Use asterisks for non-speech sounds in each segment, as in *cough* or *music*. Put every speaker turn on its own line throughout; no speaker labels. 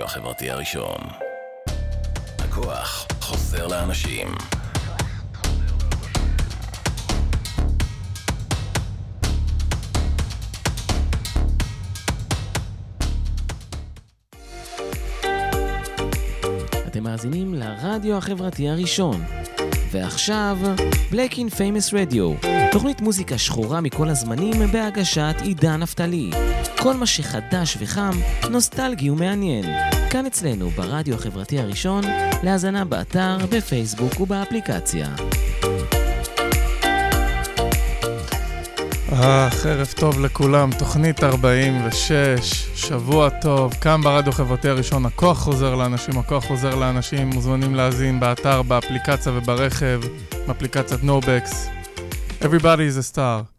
הרדיו החברתי הראשון. הכוח חוזר לאנשים.
אתם מאזינים לרדיו החברתי הראשון. ועכשיו, Black in Famous Radio, תוכנית מוזיקה שחורה מכל הזמנים בהגשת עידן נפתלי. כל מה שחדש וחם, נוסטלגי ומעניין. כאן אצלנו, ברדיו החברתי הראשון, להאזנה באתר, בפייסבוק ובאפליקציה.
אה, חרף טוב לכולם, תוכנית 46, שבוע טוב, כאן ברדיו חברתי הראשון, הכוח חוזר לאנשים, הכוח חוזר לאנשים, מוזמנים להאזין באתר, באפליקציה וברכב, באפליקציית נובקס. Everybody is a star.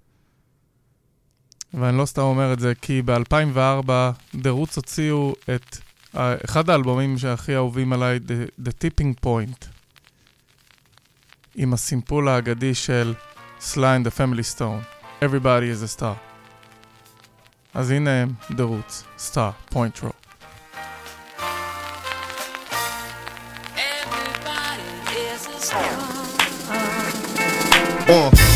ואני לא סתם אומר את זה, כי ב-2004 The Roots הוציאו את uh, אחד האלבומים שהכי אהובים עליי, The, The Tipping Point, עם הסימפול האגדי של Sly and the Family Stone. Everybody is a star. אז הנה הם, The Roots, Star, Point Row.
Uh,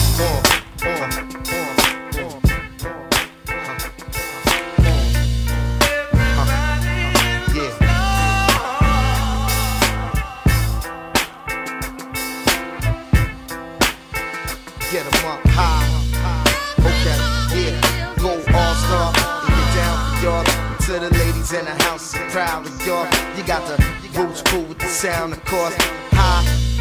in the house, I'm proud of y'all. You got the roots cool with the sound, of course.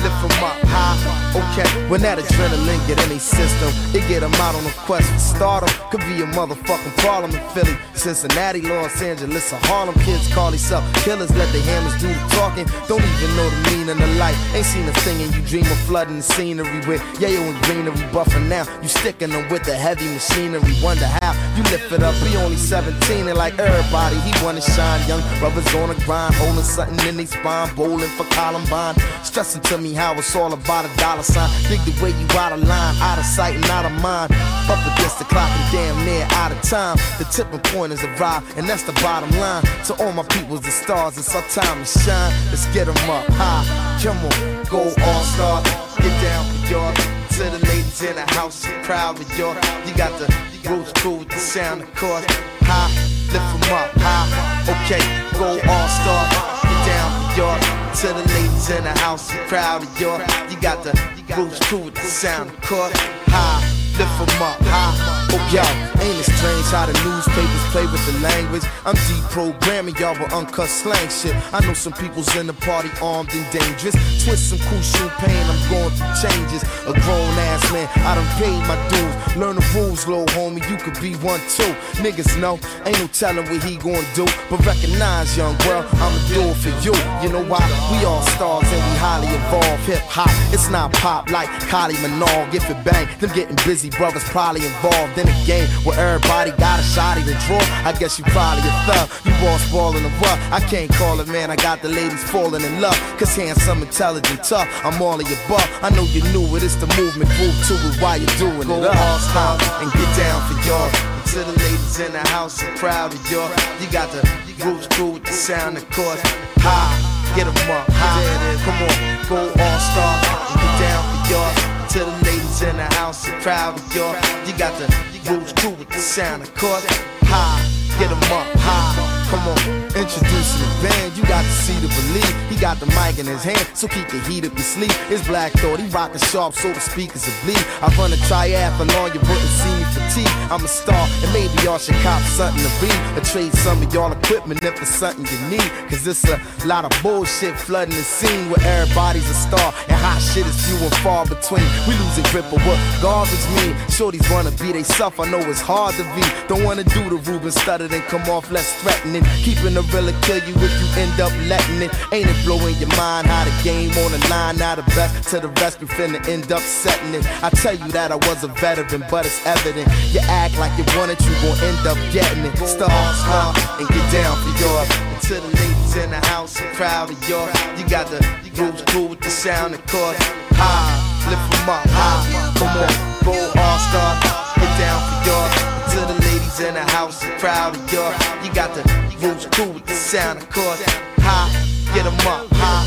Lift 'em up high. Okay, when that adrenaline get in their system, it get get 'em out on a quest for stardom. Could be a motherfucking problem in Philly, Cincinnati, Los Angeles, or Harlem. Kids call themselves killers, let the hammers do the talking. Don't even know the meaning of life. Ain't seen a thing and you dream of flooding the scenery with yayo and greenery buffing now. You sticking them with the heavy machinery. Wonder how you lift it up. He only 17 and like everybody, he wanna shine. Young brothers on the grind, holding something in their spine, bowling for Columbine. Stressing to me how it's all about a dollar sign. Dig the way you out of line, out of sight and out of mind. Up against the clock and damn near out of time. The tipping point is arrived, and that's the bottom line. To all my peoples, the stars, it's our time to shine. Let's get 'em up high. Come on, go all star. Get down for y'all. To the ladies in the house, proud of y'all. You got the roots cool with the sound, of course. High, lift 'em up high. Okay, go all star. Get down for y'all. To the ladies in the house, proud of y'all. You got the roots cool with the sound, of course. High, lift 'em up high. Oh, yo, ain't it strange how the newspapers play with the language? I'm deprogramming y'all with uncut slang shit. I know some people's in the party armed and dangerous. Twist some cool shoe pain, I'm going through changes. A grown ass man, I done paid my dues. Learn the rules, little homie, you could be one too. Niggas know, ain't no telling what he gonna do. But recognize, young girl, I'ma do it for you. You know why? We all stars and we highly evolved. Hip hop, it's not pop like Kylie Minogue. If it bang, them getting busy brothers probably involved in a game where everybody got a shot even draw. I guess you probably a thug. You all spoiling the rough. I can't call it, man. I got the ladies falling in love. Cause handsome, intelligent, tough. I'm all of your buff. I know you knew it. It's the movement. Move to it while you're doing Go it. All stop and get down for y'all. To the ladies in the house, I'm proud of y'all. You got the roots cool with the sound, of course. High, get 'em up. High, come on, go all star and get down for y'all. To the ladies in the house, I'm proud of y'all. You got the roots cool with the sound, of course. High, get 'em up. High, come on, introducing the band. You got to see to believe. He got the mic in his hand, so keep the heat up your sleeve. His Black Thought, he rockin' sharp, so the speakers will bleed. I run a triathlon, you wouldn't see me fatigue. I'm a star, and maybe y'all should cop something to read. Or trade some of y'all equipment if it's something you need. Cause it's a lot of bullshit flooding the scene where everybody's a star. And hot shit is few and far between. We losing grip of what garbage mean. Shorties wanna be they self, I know it's hard to be. Don't wanna do the Ruben stutter and come off less threatening. Keeping the real kill you if you end up letting it. Ain't it blowing your mind how the game on the line? Now the best to the rest, we finna end up setting it. I tell you that I was a veteran, but it's evident. You act like you want it, you gon' end up getting it. Star, star, and get down for yours. And to the ladies in the house, I'm proud of y'all. You got the roots cool with the sound, of course. High, lift 'em up, high. Come on, go all star, get down for y'all. To the ladies in the house, a proud of y'all. You got the roots cool with the sound, of course. High, get 'em up, high.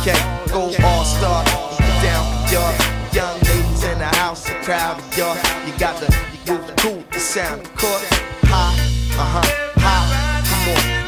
Okay, go all star, down y'all. Young ladies in the house, a proud of y'all. You got the roots cool with the sound, of course. High, uh huh, high. Come on.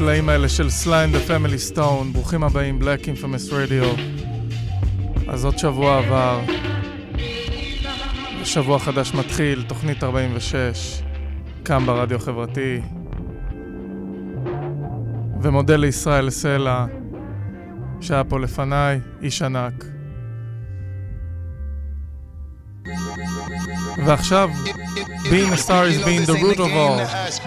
הנפלאים האלה של סליין דה פמילי סטון, ברוכים הבאים, Black Infamous Radio. אז עוד שבוע עבר, שבוע חדש מתחיל, תוכנית 46, קם ברדיו החברתי. ומודה לישראל סלע, שהיה פה לפניי, איש ענק. ועכשיו, being a star is being the root of all,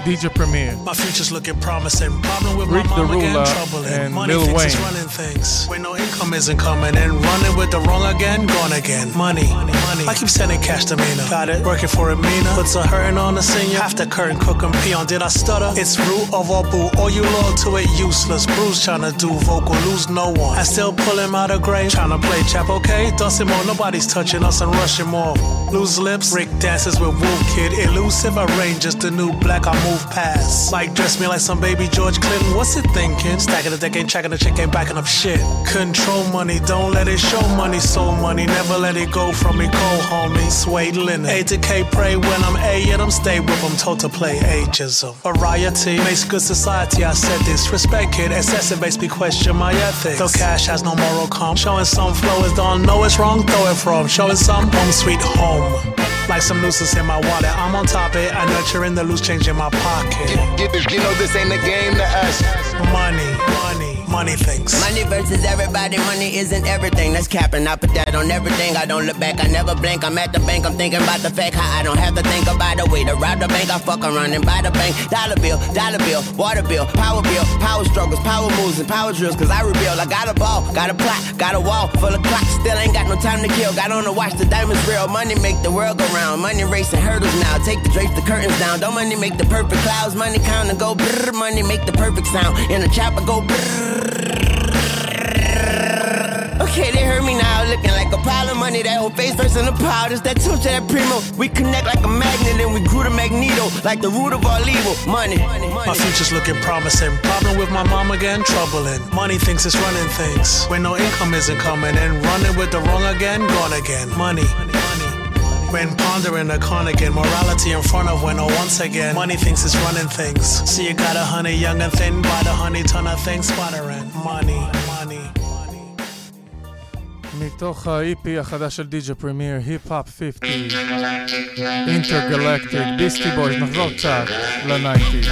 DJ Premier.
My future's looking promising. Problem with
Rick
my
Derula
again, troubling.
and
Money
Lil
it's
Wayne.
running things. When no income isn't coming and running with the wrong again, gone again. Money, money. money. I keep sending cash to Mina. Got it, working for a Mina. Puts a hurting on the senior. Half the curtain cook and peon. Did I stutter? It's root of all boo. All you loyal to it, useless. Bruce trying to do vocal, lose no one. I still pull him out of grave. Trying to play chap, okay? Dustin more, nobody's touching us and rushing more. Lose lips, Rick dances with Wolf Kid. Elusive, I reign just a new black, I move past. Like dress me like some baby George Clinton. What's it thinking? Stacking the deck, ain't tracking the chick, ain't backing up shit. Control money, don't let it show money, soul money. Never let it go from me, cold homie. Suede linen. A to K, pray when I'm A, yet I'm stay with them, told to play ageism. Variety makes good society, I said this. Respect it, excessive makes me question my ethics. Though cash has no moral calm. Showing some flow is don't know it's wrong, throw it from. Showing some home sweet home. Like some nooses in my wallet, I'm on top of it. I nurturing the loose change in my pocket.
You, you know this ain't a game to us.
Money, money, money things.
Money versus everybody, money isn't everything. That's capping. I put that on everything. I don't look back, I never blink. I'm at the bank, I'm thinking about the fact how I don't have to think about the way to rob the bank. I fuck around and buy the bank. Dollar bill, dollar bill, water bill, power bill, power struggles, power moves, and power drills. Cause I rebuild. I got a ball, got a plot, got a wall full of clocks. Still ain't got no time to kill. Got on to watch the diamonds real. Money make the world go round. Money racing hurdles now. Take the drapes, the curtains down. Don't money make the perfect clouds. Money count and go brrr. Money make the perfect sound. In the chopper go brrr. Okay, they heard me now, looking like a pile of money. That whole face first in the just that touch of that primo. We connect like a magnet and we grew the magneto, like the root of all evil. Money, money,
My
money.
future's looking promising. Problem with my mom again, troubling. Money thinks it's running things. When no income isn't coming and running with the wrong again, gone again. Money, money When pondering the con again, morality in front of when, oh, once again, money thinks it's running things. So you got a honey, young and thin, by the honey, ton of things, sputtering. Money, money, money.
מתוך ה-EP החדש של די.ג'י פרמייר, היפ-הופ 50, אינטרגלקטיק, ביסטי בויז, נחזור קצת ל-90.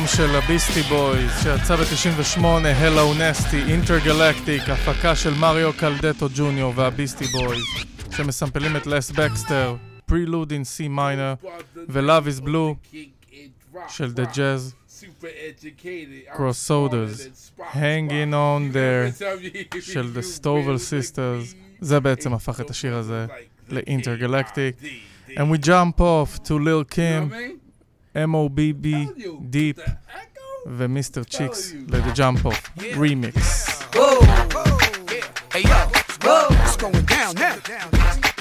האלבום של הביסטי בויז שיצא ב-98, Hello Nasty, Intergalactic, הפקה של מריו קלדטו ג'וניור והביסטי בויז שמסמפלים את לס בקסטר, Prelude in C minor ו-Love is Blue של The Jazz Crossoders Hanging on there של The Stovall Sisters זה בעצם הפך את השיר הזה ל-Intergalactic And we jump off to Lil Kim Mobb Deep ומיסטר צ'יקס לג'אמפ אוף, רימיקס.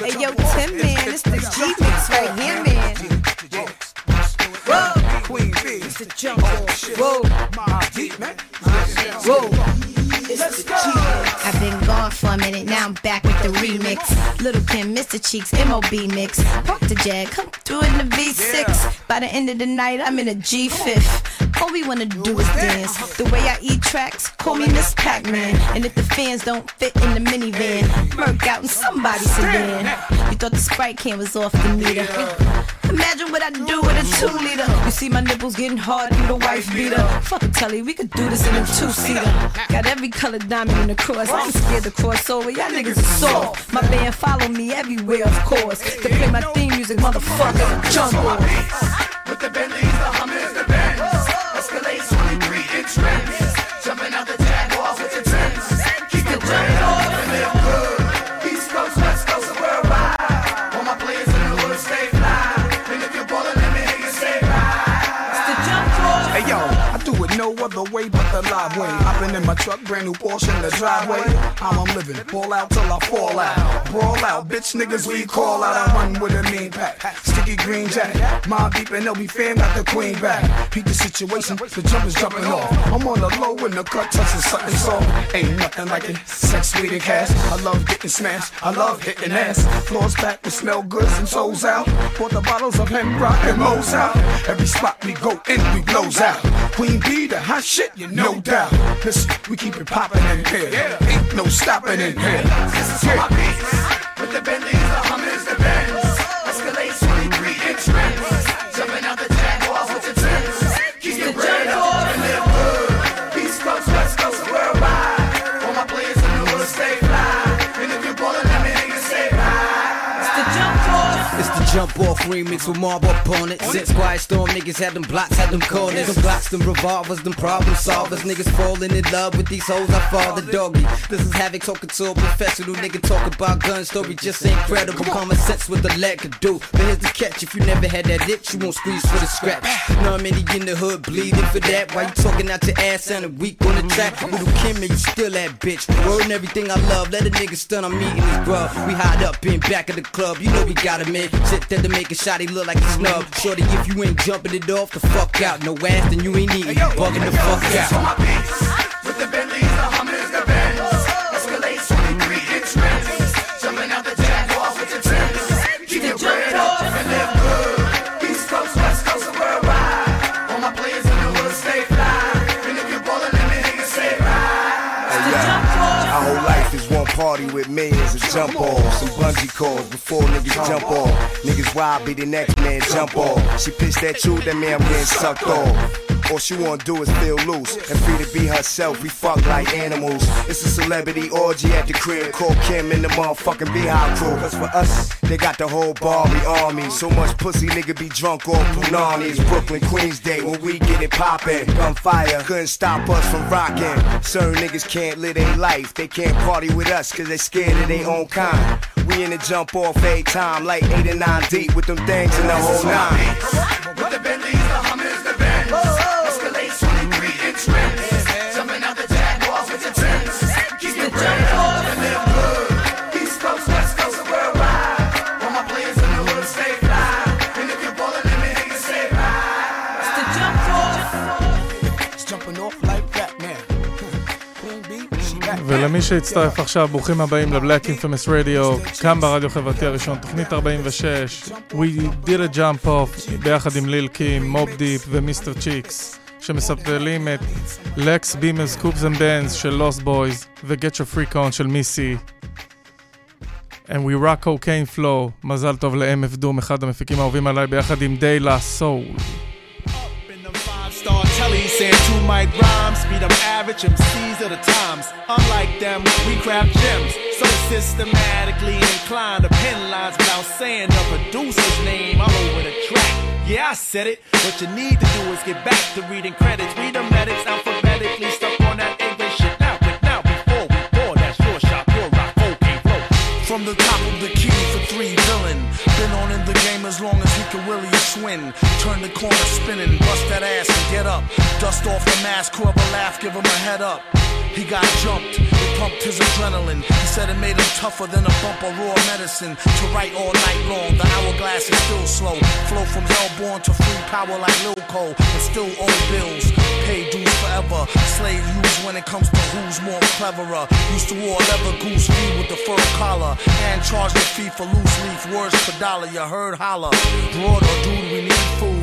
Hey yo,
man, it's the G right here, man. Whoa, it's the jump. Whoa. Whoa, it's the G. I've been gone for a minute, now I'm back with the remix. Lil Kim, Mr. Cheeks, MOB mix. Park the Jag, come through in the V6. By the end of the night, I'm in a G5. All we wanna do is dance. The way I eat tracks, call me Miss Pac-Man. And if the fans don't fit in the minivan, murk out in somebody's sedan. You thought the Sprite can was off the meter. Imagine what I'd do with a two liter. You see my nipples getting hard through the wife beater. Fuck a telly, we could do this in a two seater. Got every color diamond in the cross. I'm scared to cross over. Y'all niggas are soft. My band follow me everywhere, of course. To play my theme music, motherfucker. On.
With the Bentleys,
other way but the live way. Hopping in my truck, brand new Porsche in the driveway. How I'm living, ball out till I fall out. Brawl out, bitch niggas we call out. I run with a mean pack. Sticky green jacket, Mobb Deep and LB fam got the queen back. Peep the situation, the jump is jumping off. I'm on the low when the cut touches something soft. Ain't nothing like it, sex, sweet and cash. I love getting smashed, I love hitting ass. Floors back, we smell goods and souls out. Bought the bottles of Hembrock and Mo's out. Every spot we go in, we blows out. Queen B, the hot shit, you no doubt. Listen, we keep it popping in here. Ain't no stopping in here.
This is for my beats. With the Bentleys, the Hummers, the Benz. Escalade 23 inch rims. Jumping out the Jaguars with the Timbs. Keep your bread up and live good. East Coast, West Coast, and worldwide. All my players in the hood stay fly. And if you're ballin', let me hear you say bye.
The jump off.
It's the jump off remix with mob opponents. Since Quiet Storm niggas had them blocks, had them corners. Them blocks, them revolvers, them problem solvers. Niggas falling in love with these hoes. I fall the doggy. This is Havoc talking to a professional nigga talk about gun story. Just incredible. Common sense with the leg could do. But here's the catch: if you never had that itch, you won't squeeze for the scratch. Know how many in the hood bleeding for that? Why you talking out your ass sounding weak on the track? Lil Kim, and you still that bitch. Word and everything I love. Let a nigga stun on me in his grub. We hide up in back of the club. You know we got 'em in. Shit that to make a
shot, he look like a snub. Shorty, if you ain't jumping it off, the fuck out. No ass, then you ain't eating. Bugging the fuck out.
Party with millions of jump off. Some bungee cords before niggas jump off. Niggas wild, be the next man jump off. She pitched that truth, that man getting sucked off. All she wanna do is feel loose and free to be herself. We fuck like animals. It's a celebrity orgy at the crib. Call Kim and the motherfucking Beehive crew. Cause for us, they got the whole Barbie army. So much pussy nigga be drunk off Punani. It's Brooklyn, Queens Day when we get it poppin'. Gunfire couldn't stop us from rockin'. Certain niggas can't live their life. They can't party with us cause they scared of their own kind. We in the jump off every time, like eight and nine deep with them things in the whole nine.
ולמי שהצטרף עכשיו, ברוכים הבאים לבלק אינפמס רדיו, כאן ברדיו חברתי הראשון, תוכנית 46, We did a jump off, ביחד עם ליל קים, מוב דיפ ומיסטר צ'יקס, שמספלים את לקס בימרס קופס אנד בנדס של לוסט בויז, ו-Get Your Freak On של מיסי. And we rock cocaine flow, מזל טוב ל-MF דום, אחד המפיקים האהובים עליי, ביחד עם דיילה סול.
Saying two mic rhymes, beat them average MCs of the times. Unlike them, we craft gems, so systematically inclined to pen lines without saying the producer's name all over the track. Yeah, I said it. What you need to do is get back to reading credits. Read the medics alphabetically, stuck on that English shit. Now, quick now, before we pour that short shot, pure rock, cocaine flow.
From the top of the key three villain. Been on in the game as long as he can Willie swin. Turn the corner spinning, bust that ass and get up. Dust off the mask, whoever laugh, give him a head up. He got jumped, it pumped his adrenaline. He said it made him tougher than a bump of raw medicine. To write all night long, the hourglass is still slow. Flow from hellborn to free power like Lil Cole, and still owe bills. Pay dues forever. Slave used when it comes to who's more cleverer. Used to wore leather goose fee with the fur collar, and charge the fee for loose leaf words per dollar. You heard holler. Broad or dude, we need food.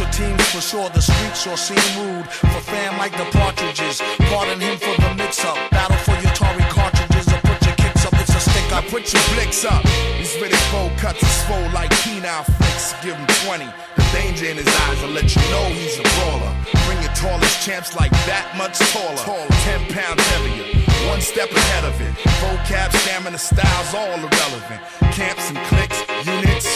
Your teams for sure. The streets sure seem rude. For fam like the partridges. Pardon him for the mix up. Battle for your Tory cartridges or put your kicks up. It's a stick I
Put your blicks up. He's ready full cuts and swole like penile flicks. Give him 20. The danger in his eyes will let you know he's a brawler. Bring your tallest champs like that much taller. taller. 10 pounds heavier. One step ahead of it. Vocab, stamina, styles, all irrelevant. Camps and cliques, units,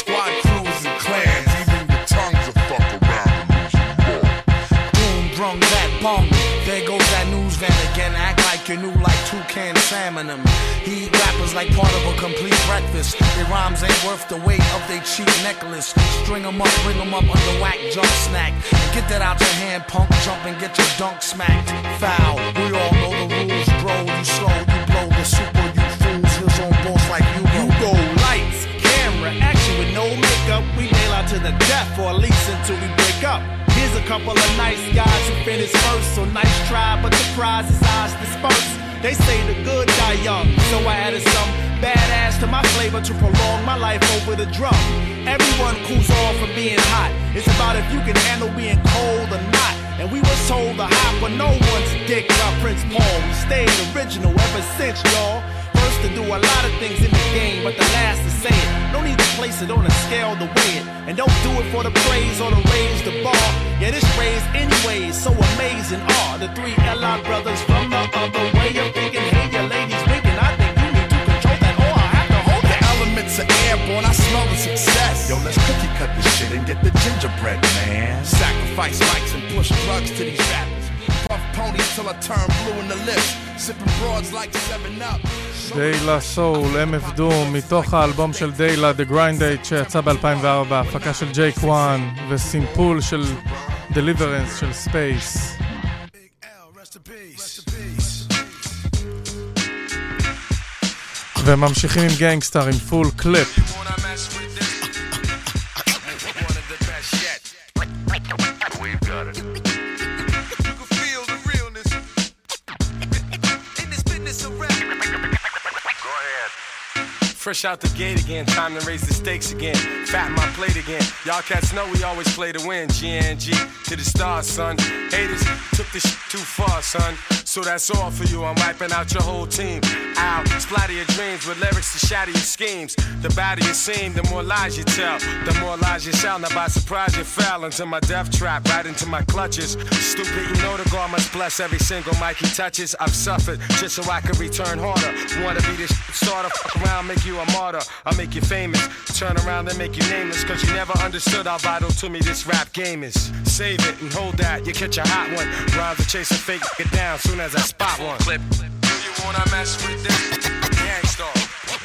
you
knew like two toucan salmon them. He eat rappers like part of a complete breakfast. Their rhymes ain't worth the weight of their cheap necklace. String them up, bring them up under whack jump snack. Get that out your hand, punk. Jump and get your dunk smacked. Foul. We all know the rules, bro. You slow, you blow the super, you fools. His own boss like you.
You go lights, camera, action with no makeup. We nail out to the death, or at least until we break up. Couple of nice guys who finished first, so nice try, but the prize is ours dispersed. They say the good die young, so I added some badass to my flavor to prolong my life over the drum. Everyone cools off from being hot. It's about if you can handle being cold or not. And we were told to hop but no one's dick by Prince Paul. We stayed original ever since, y'all. First to do a lot of things in the game, but the last to say it. No need to place it on a scale to weigh it. And don't do it for the praise or to raise the bar. Yeah, this raised anyways, so amazing are the three LI brothers from the other way of thinking. Hey, your ladies winking. I think you need to control that, or I have to hold
The
that.
elements are airborne, I smell the success. Yo, let's cookie cut this shit and get the gingerbread, man. Sacrifice mics and push drugs to these rappers. puff pony till I turn blue in the lips. Sipping broads like seven up.
דיילה סול, MF דום, מתוך האלבום של דיילה, The Grind Date שיצא ב-2004, הפקה של ג'ייק וואן וסימפול של Deliverance של ספייס. וממשיכים עם גנגסטאר עם פול קליפ.
We've got it.
Fresh out the gate again, time to raise the stakes again. Fatten my plate again. Y'all cats know we always play to win. GNG to the stars, son. Haters took this shit too far, son. So that's all for you. I'm wiping out your whole team. Ow, splatter your dreams with lyrics to shatter your schemes. The badder you seem, the more lies you tell. The more lies you tell. Now by surprise you fell into my death trap, right into my clutches. Stupid, you know the God must bless every single mic he touches. I've suffered just so I can return harder. Wanna be this starter, fuck around, make you a martyr. I'll make you famous. Turn around and make you nameless. Cause you never understood how vital to me this rap game is. Save it and hold that, you catch a hot one. Rhymes are chasing fake, get down soon as I spot one. Clip. Do you wanna mess with this? Gang Starr,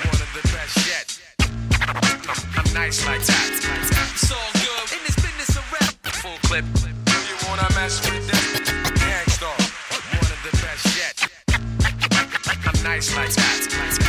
one of the best yet. I'm nice like that. It's all good in this business of rap. Full clip. Do you wanna mess with this? Gang Starr, one of the best yet. I'm nice like that.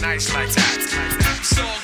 nice like that. So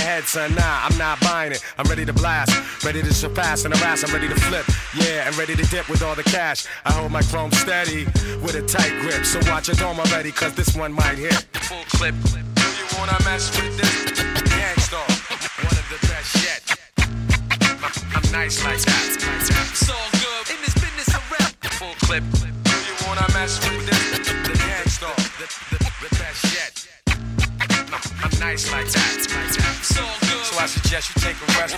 head, son. Nah, I'm not buying it. I'm ready to blast. Ready to surpass and harass. I'm ready to flip. Yeah, and ready to dip with all the cash. I hold my chrome steady with a tight grip. So watch your dome already, cause this one might hit. Full clip. Do you wanna mess with this? Gang Starr, one of the best yet. I'm nice like that. It's all good in this business of rap. Full clip. Do you wanna mess with this? nice like that. It's all good. So I suggest you take a rest.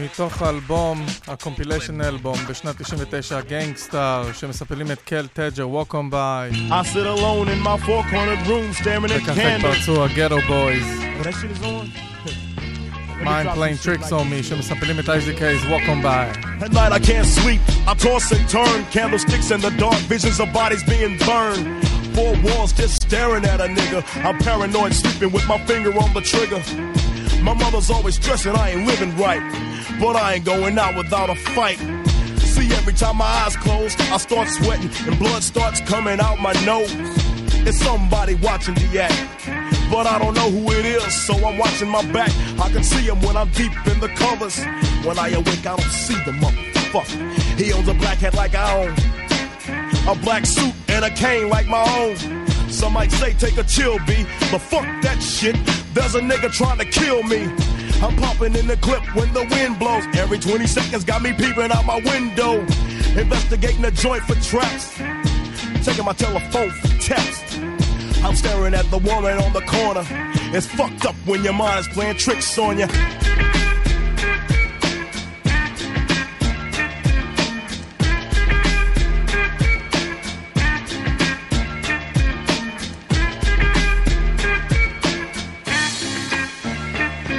מתוך האלבום, הקומפיליישן אלבום בשנת 99, גנגסטאר, שמספלים את קל טג'ר, Walk on by.
I sit alone in my four-cornered room staring at
וככה
candles.
התפרצו הגטו בויז.
Oh, that shit is on?
Mind playing tricks on me, שמספלים את אייזי קייז, Walk on by.
At night I can't sleep. I toss and turn. Candlesticks in the dark. Visions of bodies being burned. Four walls just staring at a nigga. I'm paranoid, sleeping with my finger on the trigger. My mother's always stressing I ain't living right. But I ain't going out without a fight. See, every time my eyes close, I start sweating and blood starts coming out my nose. It's somebody watching the act. But I don't know who it is, so I'm watching my back. I can see him when I'm deep in the covers. When I awake, I don't see the motherfucker. He owns a black hat like I own. A black suit and a cane like my own. Some might say take a chill, B, but fuck that shit. There's a nigga trying to kill me. I'm popping in the clip when the wind blows. Every 20 seconds got me peeping out my window. Investigating the joint for traps. Taking my telephone for text. I'm staring at the woman on the corner. It's fucked up when your mind is playing tricks on you.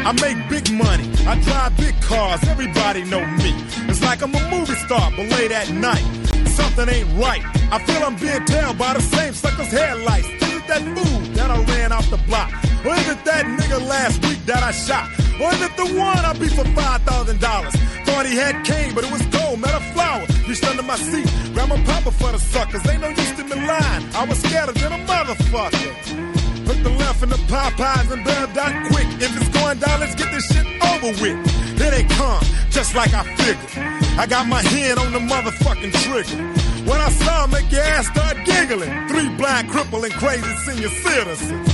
I make big money. I drive big cars. Everybody know me. It's like I'm a movie star, but late at night, something ain't right. I feel I'm being tailed by the same sucker's headlights. Is it that fool that I ran off the block? Or is it that nigga last week that I shot?
Or is it the one I beat for $5,000? Thought he had cane, but it was gold, not a flower. Reached under my seat, grabbed my papa for the suckers. Ain't no use to me lying. I was scared than a motherfucker. Put the left in the Popeyes and bailed out quick. If it's going down, let's get this shit over with. Here they come, just like I figured. I got my hand on the motherfucking trigger. When I saw make your ass start giggling. Three blind, crippling, crazy senior citizens.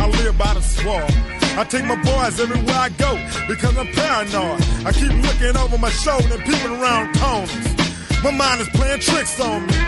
I live by the swamp. I take my boys everywhere I go because I'm paranoid. I keep looking over my shoulder and peeping around corners. My mind is playing tricks on me.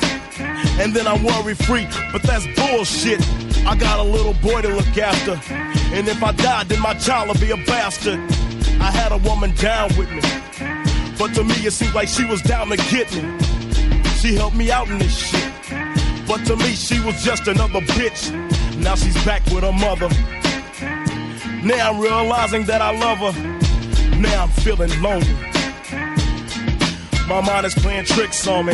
and then I'm worry free. But that's bullshit. I got a little boy to look after, and if I die, then my child will be a bastard. I had a woman down with me, but to me it seemed like she was down to get me. She helped me out in this shit, but to me she was just another bitch. Now she's back with her mother. Now I'm realizing that I love her. Now I'm feeling lonely. My mind is playing tricks on me.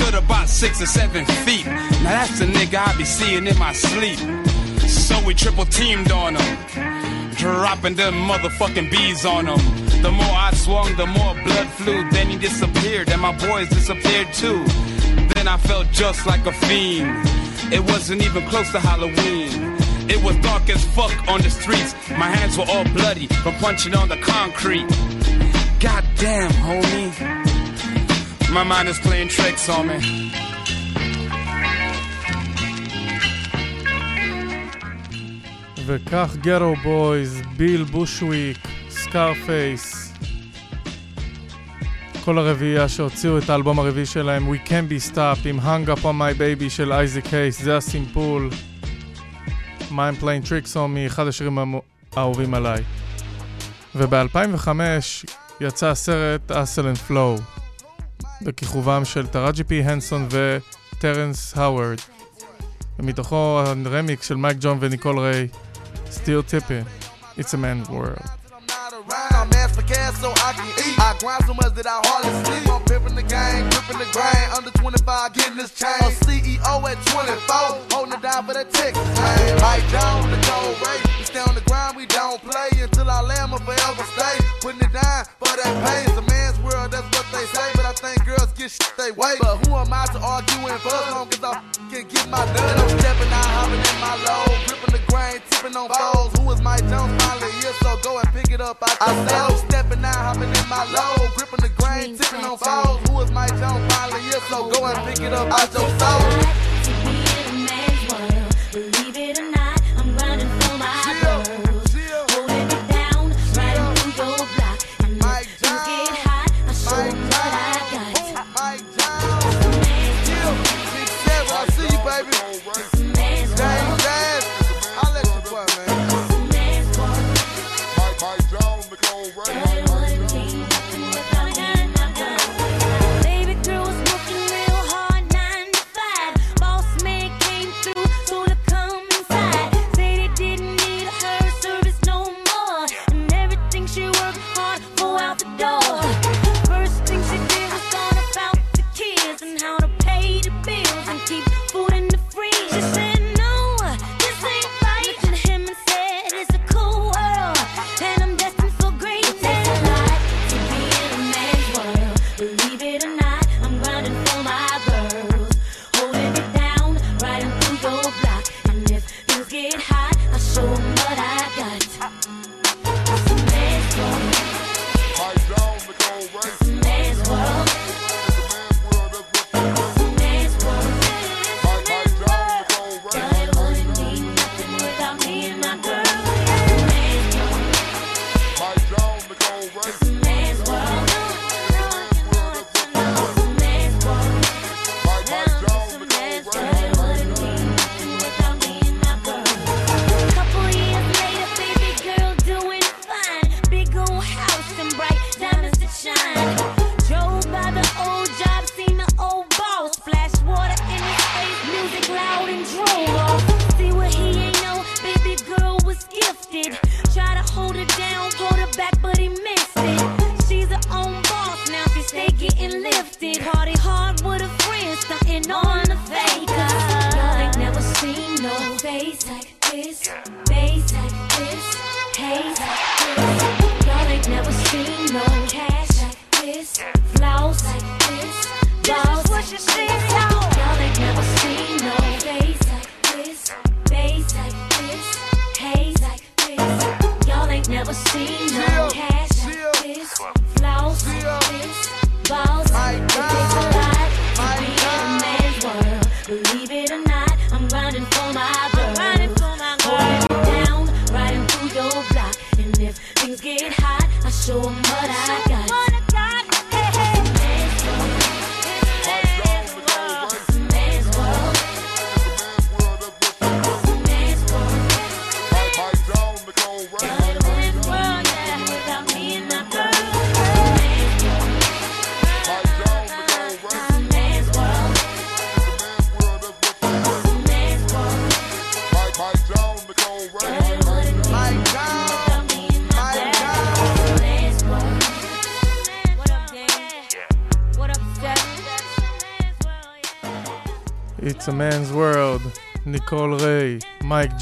Stood about six or seven feet. Now that's the nigga I be seeing in my sleep. So we triple teamed on him, dropping them motherfucking bees on him. The more I swung, the more blood flew. Then he disappeared, and my boys disappeared too. Then I felt just like a fiend. It wasn't even close to Halloween. It was dark as fuck on the streets. My hands were all bloody from punching on the concrete. God damn, homie. My mind is playing tricks on me.
וכך גרו בויז, ביל בושוויק, סקארפייס. כל הרביעייה שהוציאו את האלבום הרביעי שלהם, We Can Be Stopped, עם Hung Up On My Baby של אייזיק קייס, זה הסימפול. Mind Playing Tricks On Me, אחד השירים האהובים עליי. וב-2005 יצא הסרט אסל אנד פלואו, בכיכובם של טראג'י פי הנסון וטרנס האוורד. ומתוכו הרמיקס של מייק ג'ון וניקול ריי, Still Tipping, It's a Man's World.
I'm asked for cash so I can eat. I grind so much that I hardly sleep. I'm pimping the game, gripping the grain. Under 25, getting this chain. A CEO at 24, holding it down for the Texas. Hey, right down the gold rate. We stay on the grind, we don't play until our lamb will forever stay. Putting it down for that pain. It's a man's world, that's what they say. Get shit they wait. But who am I to argue and fuss long as I can get my done? I'm stepping out, hopping in my low, gripping the grain, tipping on foes. Who is my Jones finally here? So go and pick it up. I, I said stepping out, hopping in my low, gripping the grain, tipping on foes. Who is my Jones finally here? So go and pick it up out your soul.
Believe it or not, Oh.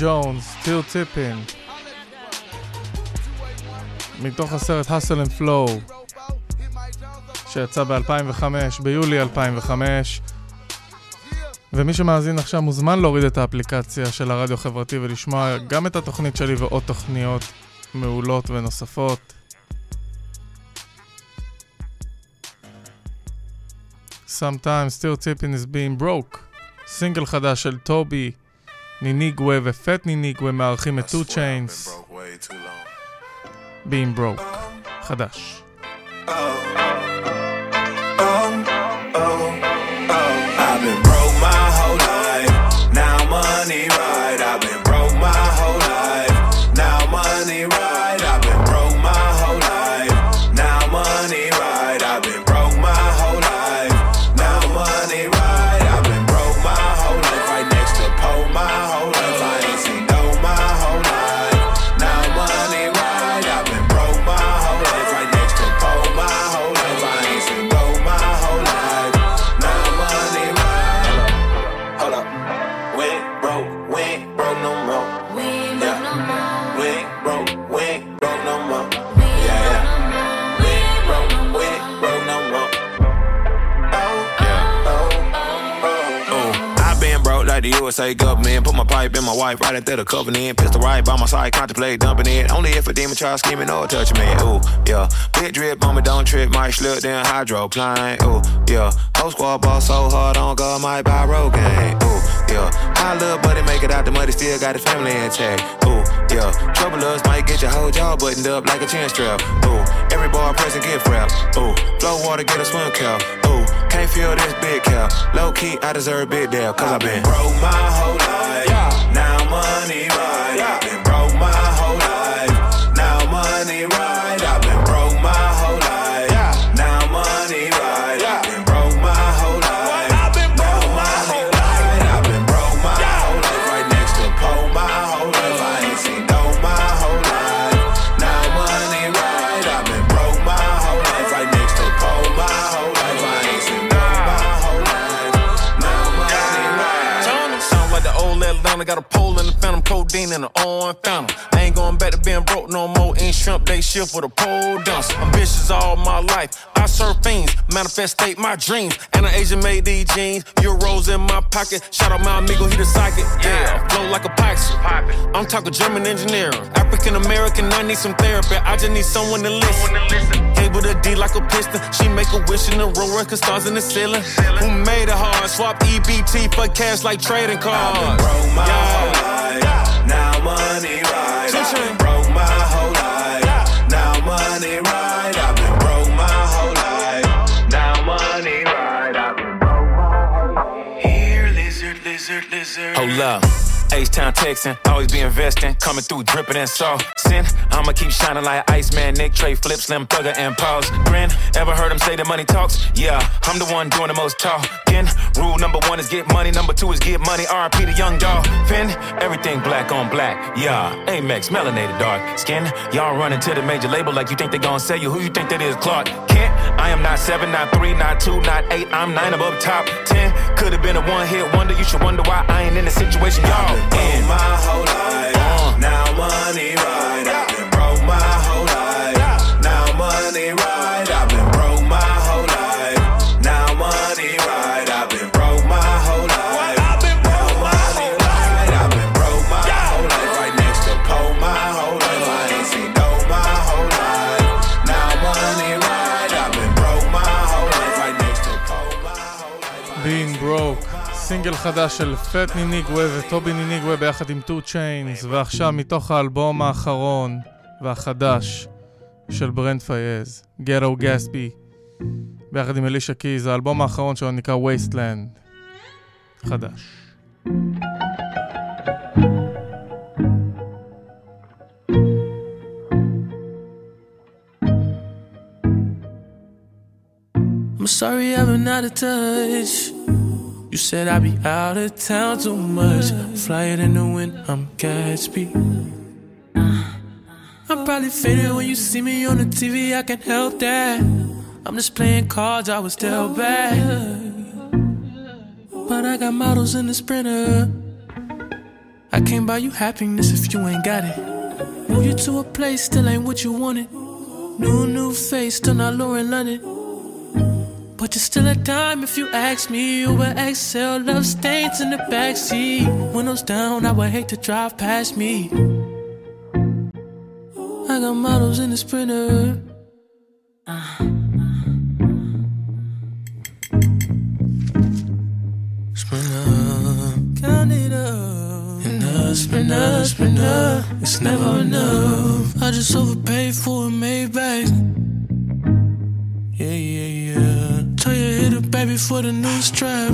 ג'ונס, טיר טיפין. מתוך הסרט Hustle and Flow, שיצא ב-2005, ביולי 2005. ומי שמאזין עכשיו מוזמן להוריד את האפליקציה של הרדיו החברתי ולשמוע גם את התוכנית שלי ועוד תוכניות מעולות ונוספות. Sometimes still tipping is being broke. סינגל חדש של טובי, ניניגווה ופט ניניגווה מארחים את 2 Chains. being broke. חדש.
I've been broke USA government. Put my pipe in my wife right into the covenant. Pistol right by my side, contemplate dumping it. Only if a demon try scheming or touching me. Ooh, yeah. Big drip on me, don't trip. Might slip, then hydroplane. Ooh, yeah. Whole squad ball so hard on God, might buy road game. Ooh, yeah. My little buddy make it out the muddy, still got his family intact. Ooh, yeah. Troublers might get your whole jaw buttoned up like a chin strap. Ooh, every bar present gift wrap. Ooh, flow water get a swim cap. Ooh, can't feel this big cap. Low key, I deserve big deal, cause I've been my money right. Been broke my whole life. Now money right.
15 in the on fountain. Ain't going back to being broke no more. Ain't shrimp, they shift with a pole dance. Ambitious all my life. I serve fiends, manifestate my dreams. And an Asian made these jeans. Euros in my pocket. Shout out my amigo, he the psychic. Yeah, flow like a Pyxie. I'm talking German engineering. African American, I need some therapy. I just need someone to listen. Cable to D like a piston. She make a wish in the row, record stars in the ceiling. Who made it hard? Swap EBT for cash like trading cards.
broke my whole life. Now money right. Broke my whole life. Now money right. I've been broke my whole life. Now money right. I've been broke my whole life. Here, lizard, lizard, lizard.
Hold up. H-Town texting, always be investing, coming through dripping and saucing. I'ma keep shining like Iceman, Nick, Trey, Flip, Slim, Thugger, and Pause. Grin, ever heard him say that money talks? Yeah, I'm the one doing the most talking. Rule number one is get money, number two is get money. RP the young dog. Finn, everything black on black. Yeah, Amex, melanated dark skin. Y'all running to the major label like you think they gon' sell you. Who you think that is, Clark Kent? I am not seven, not three, not two, not eight. I'm nine above top ten. Could have been a one hit wonder. You should wonder why I ain't in the situation y'all in.
my whole life. Now money right.
סינגל חדש של פט ניניגווה וטובי ניניגווה ביחד עם 2 צ'יינס, ועכשיו מתוך האלבום האחרון והחדש של ברנד פייז, גטו גספי, ביחד עם אלישה קיז, האלבום האחרון שלו נקרא וייסטלנד, חדש.
I'm sorry I've been out of touch. You said I'd be out of town too much. Fly it in the wind, I'm Gatsby. I'm probably faded when you see me on the TV, I can't help that. I'm just playing cards, I was still bad. But I got models in the sprinter. I can't buy you happiness if you ain't got it. Move you to a place, still ain't what you wanted. New, new face, still not Lauren London. But you're still a dime if you ask me. Uber XL, love stains in the backseat. Windows down, I would hate to drive past me. I got models in the sprinter. Uh. Sprinter, count it up. The sprinter, sprinter, it's never enough. I just overpaid for a Maybach. Yeah, yeah. Baby, for the new strap.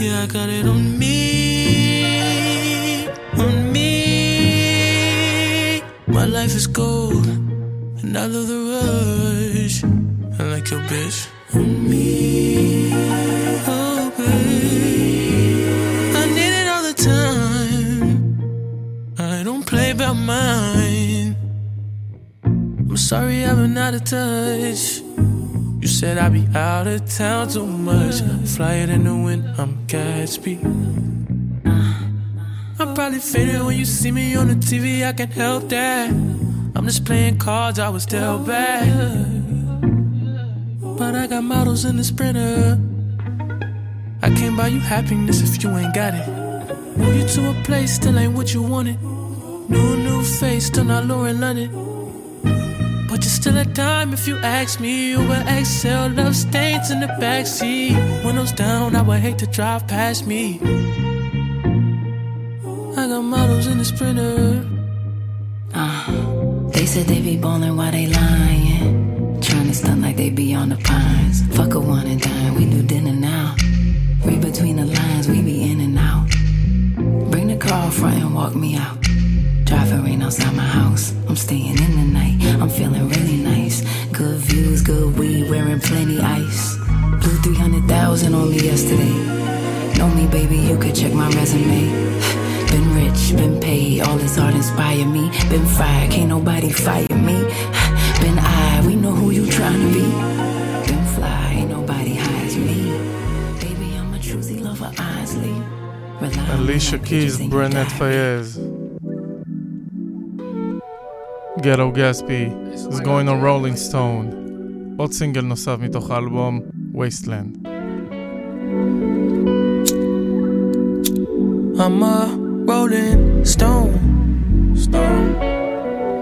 Yeah, I got it on me, on me. My life is gold, and I love the rush. I like your bitch on me. Oh, babe. I need it all the time. I don't play about mine. I'm sorry I've been out of touch. You said I'd be out of town too much. Fly it in the wind, I'm Gatsby. I'm probably faded when you see me on the TV, I can't help that. I'm just playing cards, I was still bad. But I got models in the sprinter. I can't buy you happiness if you ain't got it. Move you to a place, still ain't what you wanted. New, new face, still not Lauren London. Still a dime if you ask me. Uber XL, love stains in the backseat. Windows down, I would hate to drive past me. I got models in the sprinter.
Uh, they said they be ballin' while they lying. Tryna stunt like they be on the pines. Fuck a one and dime, we do dinner now. Read between the lines, we be in and out. Bring the car front and walk me out. Drive a rain outside my house. I'm staying in the night. I'm feeling really nice. Good views, good weed, wearing plenty ice. Blew 300,000 only yesterday. Know me, baby, you could check my resume. *sighs* Been rich, been paid, all this art inspired me. Been fried, can't nobody fire me. *sighs* Been I, we know who you trying to be. Been fly, ain't nobody hides me. Baby, I'm a choosy lover, honestly. Alicia Keys, Brent
Faiyaz.
like
קיז,
bitches ain't
ברנט פייז. גטו גספי, is going on rolling stone. עוד סינגל נוסף מתוך האלבום, וייסטלנד.
I'm a rolling stone. Stone.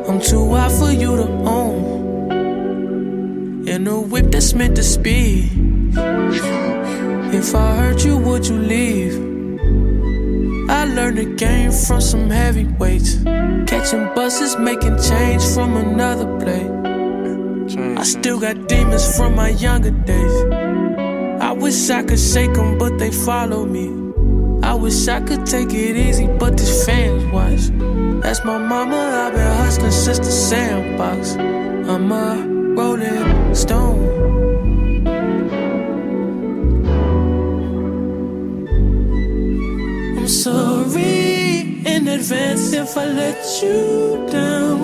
I'm too hot for you to own. In a whip that's meant to speed. If I hurt you, would you leave? Learned the game from some heavyweights. Catching buses, making change from another plate. I still got demons from my younger days. I wish I could shake them, but they follow me. I wish I could take it easy, but these fans watch. That's my mama, I've been hustling since the sandbox. I'm a rolling stone. Sorry in advance if I let you down.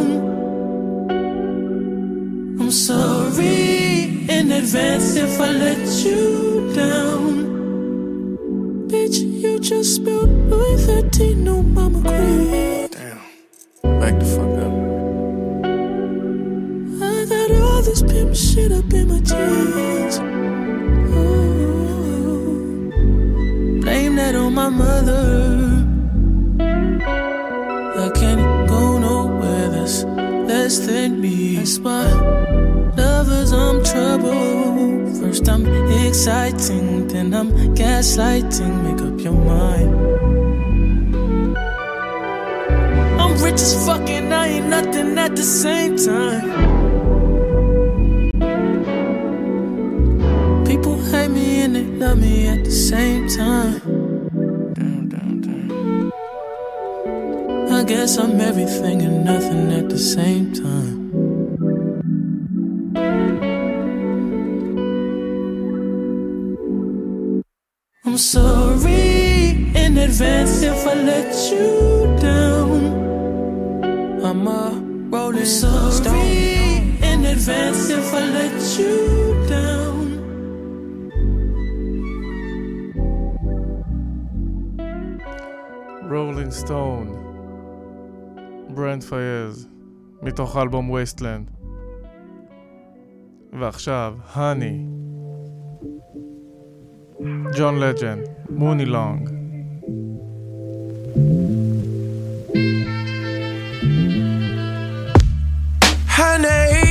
I'm sorry in advance if I let you down. Bitch, you just spilled Louis 13 on Mama Queen. Damn. Back the fuck up. I got all this pimp shit up in my jeans. My mother. I can't go nowhere that's less than me. That's why lovers, I'm trouble. First I'm exciting, then I'm gaslighting. Make up your mind. I'm rich as fuck and I ain't nothing at the same time. People hate me and they love me at the same time. guess I'm everything and nothing at the same time. I'm sorry in advance if I let you down. I'm a rolling I'm sorry stone. in advance if I let you down.
Rolling Stone ברנד פייז, מתוך אלבום וייסטלנד. ועכשיו, האני, ג'ון לג'נד, מוני לונג.
Honey,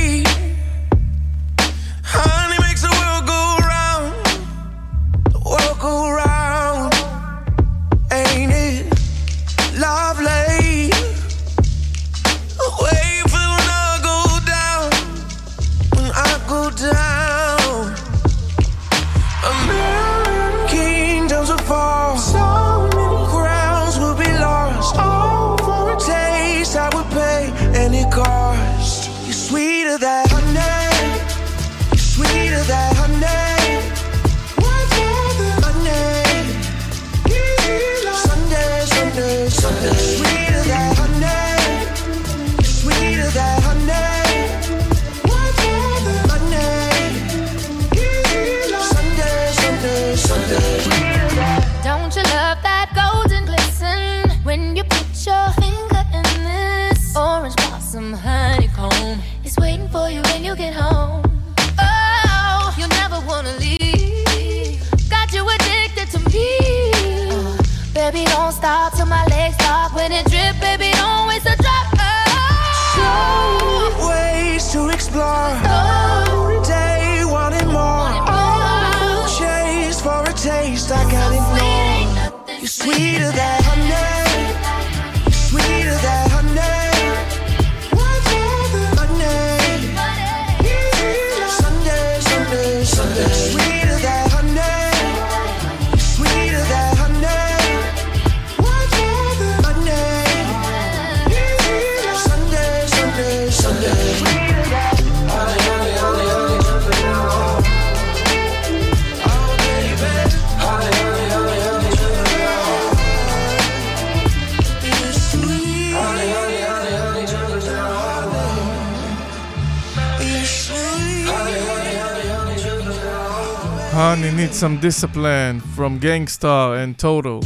some discipline from Gang Starr and Total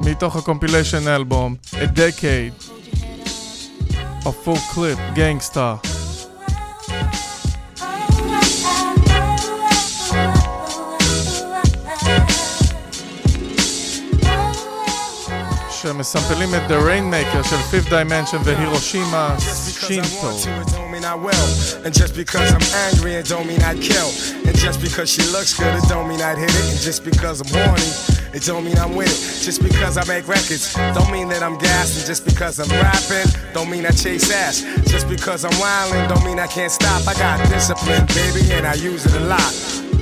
מתוך הקומפיליישן אלבום A Decade A full clip Gang Starr שמסמפלים את The Rainmaker של Fifth Dimension והירושימה שינטו
I will. And just because I'm angry, it don't mean I'd kill. And just because she looks good, it don't mean I'd hit it. And just because I'm horny, it don't mean I'm with it. Just because I make records, don't mean that I'm gassed. And just because I'm rapping, don't mean I chase ass. Just because I'm wildin', don't mean I can't stop. I got discipline, baby, and I use it a lot.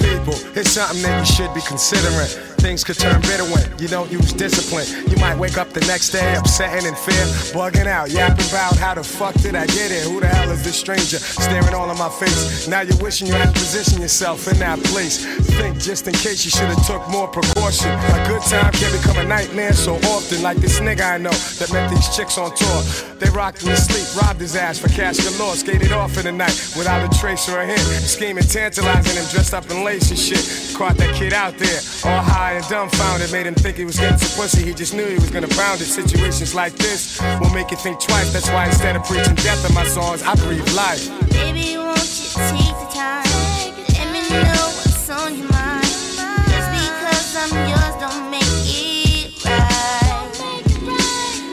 People, it's something that you should be considering. Things could turn bitter when you don't use discipline. You might wake up the next day upset and in fear, bugging out, yapping about how the fuck did I get here? Who the hell is this stranger staring all in my face? Now you're wishing you had positioned yourself in that place. Think just in case you should have took more precaution. A good time can become a nightmare so often, like this nigga I know that met these chicks on tour. They rocked him to sleep, robbed his ass for cash galore, skated off in the night without a trace or a hint. Scheming, tantalizing him, dressed up in lace and shit. Caught that kid out there, all high and dumbfounded. Made him think he was getting some pussy, he just knew he was gonna pound it. Situations like this will make you think twice. That's why instead of preaching death in my songs, I breathe life.
Baby, won't you take the time? Let me know what's on your mind. Just because I'm yours don't make it right.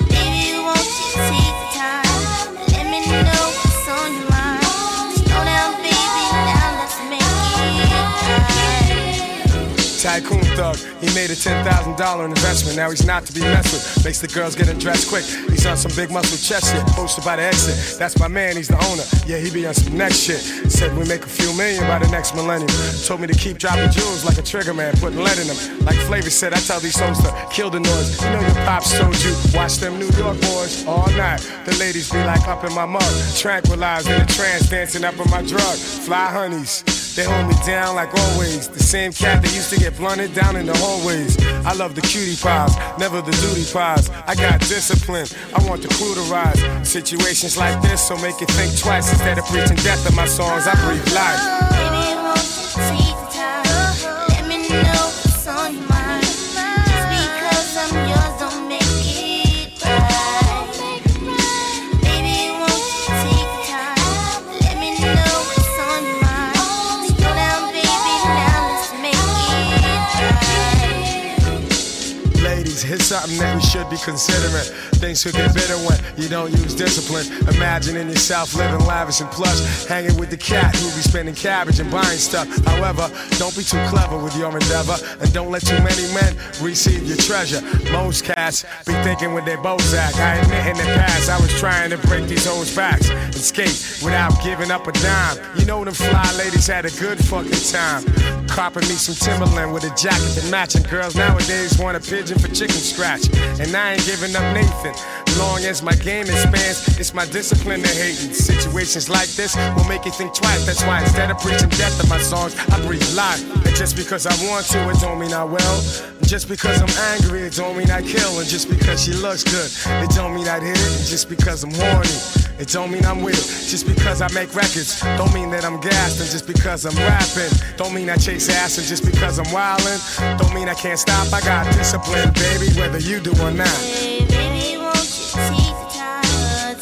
Baby, won't you take the time? Let me know what's on your mind. Slow down, baby, now let's make it
thug. He made a $10,000 investment. Now he's not to be messed with. Makes the girls get undressed quick. He's on some big muscle chest shit. Posted by the exit. That's my man, he's the owner. Yeah, he be on some next shit. Said we make a few million by the next millennium. Told me to keep dropping jewels like a trigger man, putting lead in them. Like Flavor said, I tell these souls to kill the noise. You know your pops told you, watch them New York boys all night. The ladies be like up in my mug, tranquilized in a trance, dancing up in my drug. Fly honeys. They hold me down like always. The same cat that used to get blunted down in the hallways. I love the cutie pies, never the duty pies. I got discipline, I want the crew to rise. Situations like this, so make you think twice. Instead of preaching death in my songs, I breathe life. Here's something that we should be considering. Things could get bitter when you don't use discipline. Imagining yourself living lavish and plush, hanging with the cat who be spending cabbage and buying stuff. However, don't be too clever with your endeavor, and don't let too many men receive your treasure. Most cats be thinking with their Bozak. I admit in the past I was trying to break these hoes' backs and skate without giving up a dime. You know them fly ladies had a good fucking time. Copping me some Timberland with a jacket that matching. Girls nowadays want a pigeon for chicken scratch, and I ain't giving up Nathan. Long as my game expands, it's my discipline they're hating. Situations like this will make you think twice. That's why instead of preaching death in my songs, I breathe life. And just because I want to, it don't mean I will. And just because I'm angry, it don't mean I kill. And just because she looks good, it don't mean I'd hit it. And just because I'm horny, it don't mean I'm with it. Just because I make records, don't mean that I'm gassed. And just because I'm rapping, don't mean I chase ass. And just because I'm wildin', don't mean I can't stop. I got discipline, baby, whether you do or not.
Baby, won't you take the time?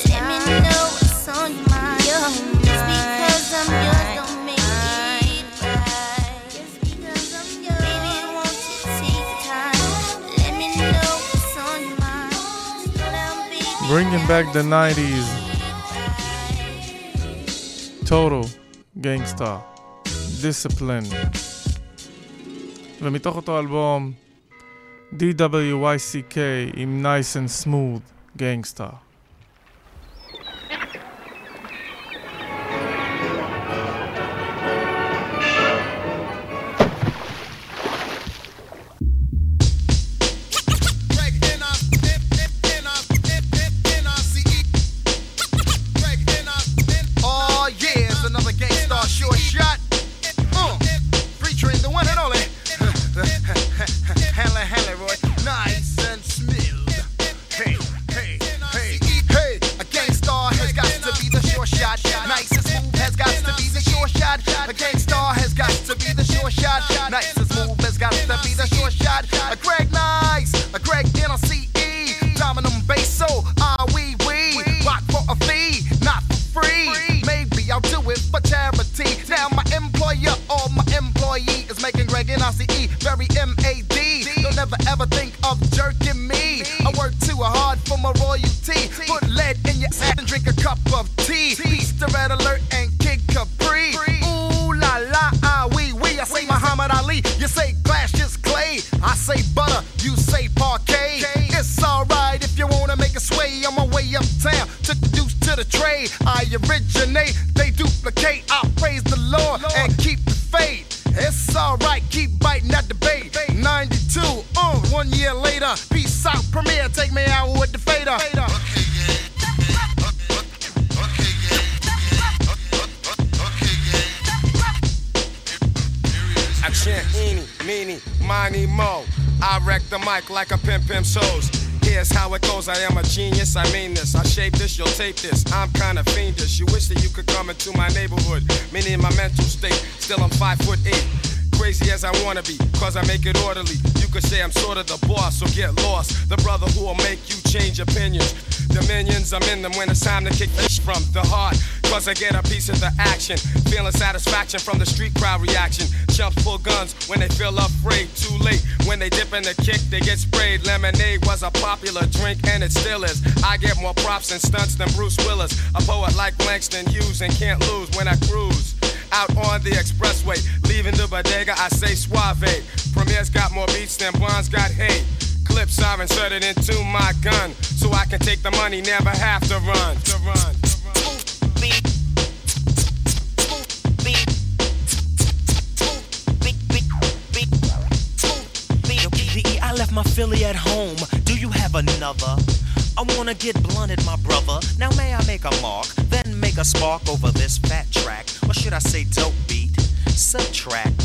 Let me know what's on your mind. Just because I'm yours don't make it right. Just because I'm yours. Baby, won't you take the time? Let me know what's on your mind. Slow down, baby.
Bringing back the 90s. Total Gangsta. Discipline. ומתוך אותו אלבום, DWYCK עם Nice and Smooth Gangsta.
I make
it orderly. You could say I'm sort of the boss, so get lost. The brother who will make you change opinions. Dominions, I'm in them when it's time to kick fish from the heart. Cause I get a piece of the action. Feeling satisfaction from the street crowd reaction. Chumps pull guns when they feel afraid. Too late when they dip in the kick, they get sprayed. Lemonade was a popular drink and it still is. I get more props and stunts than Bruce Willis. A poet like Langston Hughes and can't lose when I cruise. out on the expressway. Leaving the bodega, I say suave. Premier's got more beats than Blonde's got hate. Clips are inserted into my gun, so I can take the money, never have to run. To run.
I left my Philly at home. Do you have another? I wanna get blunted, my brother. Now may I make a mark, then make a spark over this fat track, or should I say dope beat? Subtract,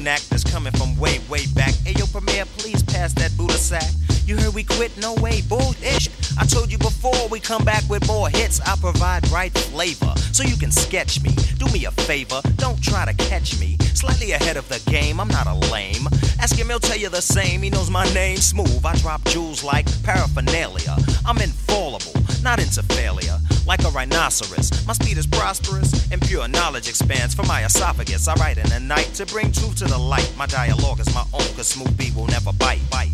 knack that's coming from way, way back. Hey yo, Premier, please pass that Buddha sack. You heard we quit? No way, bullshit. I told you before we come back with more hits. I provide right flavor, so you can sketch me. Do me a favor, don't try to catch me. Slightly ahead of the game, I'm not a lame. Ask him, he'll tell you the same. He knows my name, smooth. I drop jewels like paraphernalia. I'm infallible, not into failure. Like a rhinoceros, my speed is prosperous, and pure knowledge expands from my esophagus. I write in the night to bring truth to the light. My dialogue is my own, cause smooth B will never bite. bite.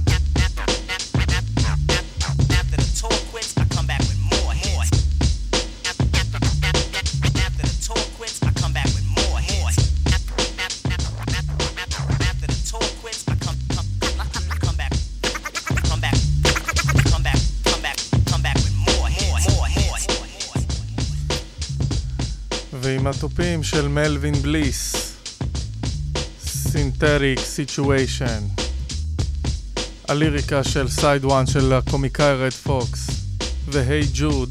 התופים של מלווין בליס, סינתריק סיטואשן. הליריקה של סייד 1 של הקומיקאי רד פוקס, והיי ג'וד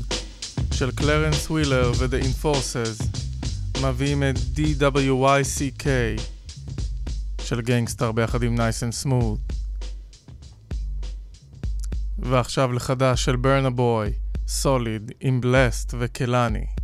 של קלרנס ווילר ו-The Enforces, מביאים את DWYCK של גנגסטר ביחד עם נייס אנד סמוד. ועכשיו לחדש של ברנה בוי, סוליד, עם בלסט וקלני.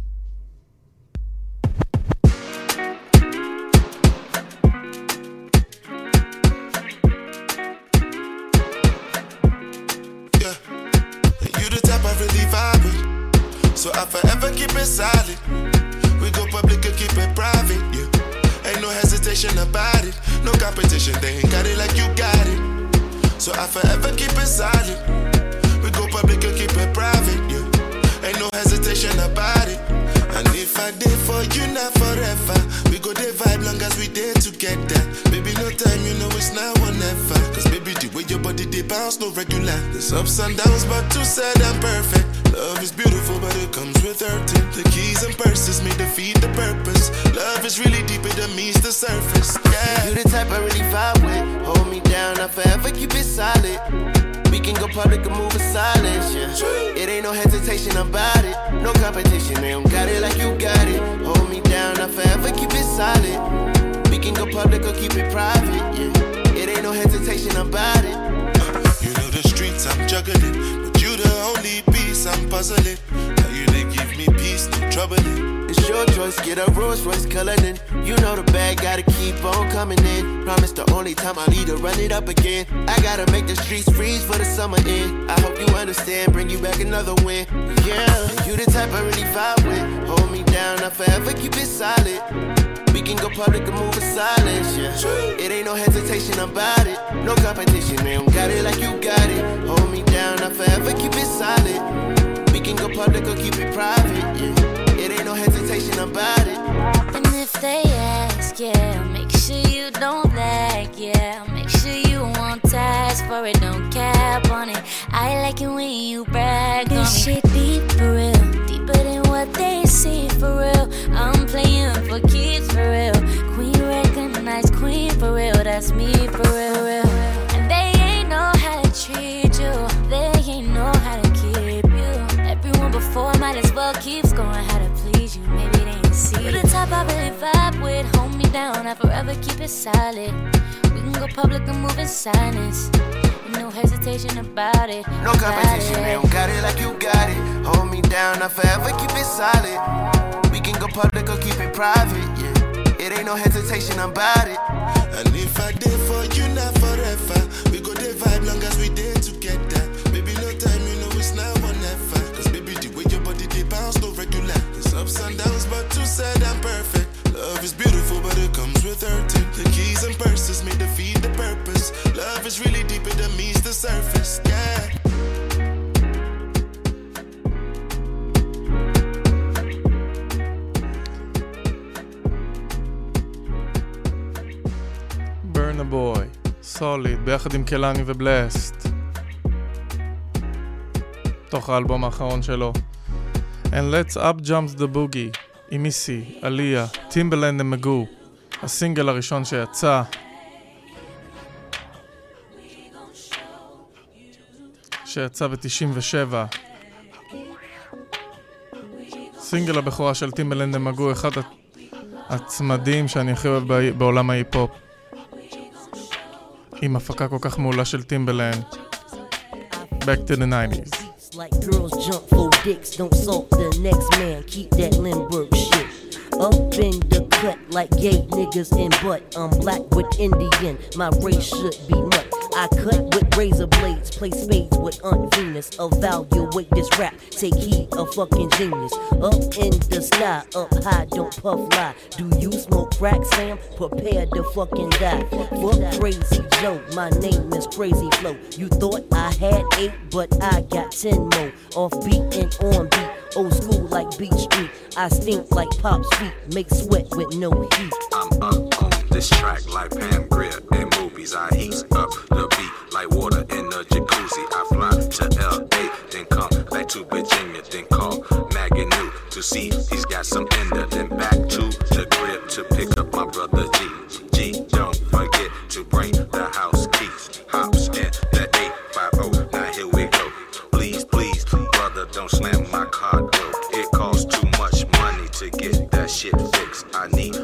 Ups and downs,
win. Yeah, you the type I really vibe with. Hold me down, I forever keep it solid. We can go public and move in silence, yeah. It ain't no hesitation about it. No competition, don't got it like you got it. Hold me down, I forever keep it solid. We can go public or keep it private, yeah. It ain't no hesitation about it.
And if they ask, yeah, make sure you don't lag, yeah. Make sure you won't task for it, don't it. I like it when you brag this on shit deep for real, deeper than what they see for real. I'm playing for keeps for real. Queen recognized queen for real, that's me for real, real. And they ain't know how to treat you, they ain't know how to keep you. Everyone before might as well keeps going how to please you. Maybe they ain't see. You're the type I really vibe with. Hold me down, I forever keep it solid. We can go public and move in silence. And no hesitation about it.
No competition, they don't got it like you got it. Hold me down, I forever keep it solid. We can go public or keep it private, yeah. It ain't no hesitation about it.
And if I did for you, not forever. We go the vibe long as we did together. Baby, no time, you know it's now or never. Cause baby, the way your body they bounce, no regular. There's ups and downs, but too sad and perfect. Love is beautiful, but it comes with hurting.
סוליד, ביחד עם קלני ובלסט. תוך האלבום האחרון שלו. And Let's Up Jumps the Boogie, עם מיסי, עליה, טימבלנד ומגו, הסינגל הראשון שיצא. שיצא ב-97. סינגל הבכורה של טימבלנד ומגו, אחד הצמדים שאני הכי אוהב בעולם ההיפ-הופ. עם הפקה כל כך מעולה של טימבלנד. Back to the 90s.
Like girls jump for dicks, don't salt the next man, keep that Lindbergh shit. Up in the cut like gay niggas in butt. I'm black with Indian, my race should be nut. I cut with razor blades, play spades with Aunt Venus. Evaluate this rap, take heed, a fucking genius. Up in the sky, up high, don't puff lie. Do you smoke crack, Sam? Prepare to fucking die. Fuck Crazy Joe, my name is Crazy Flow. You thought I had eight, but I got ten more. Off beat and on beat, old school like Beat Street. I stink like Pop's feet, make sweat with no heat.
This track like Pam Grier in movies. I heat up the beat like water in a jacuzzi. I fly to LA, then come back to Virginia, then call Maggie New to see he's got some there. Then back to the crib to pick up my brother G. G, don't forget to bring the house keys. Hops in the 850. Now here we go. Please, please, brother, don't slam my car door. It costs too much money to get that shit fixed. I need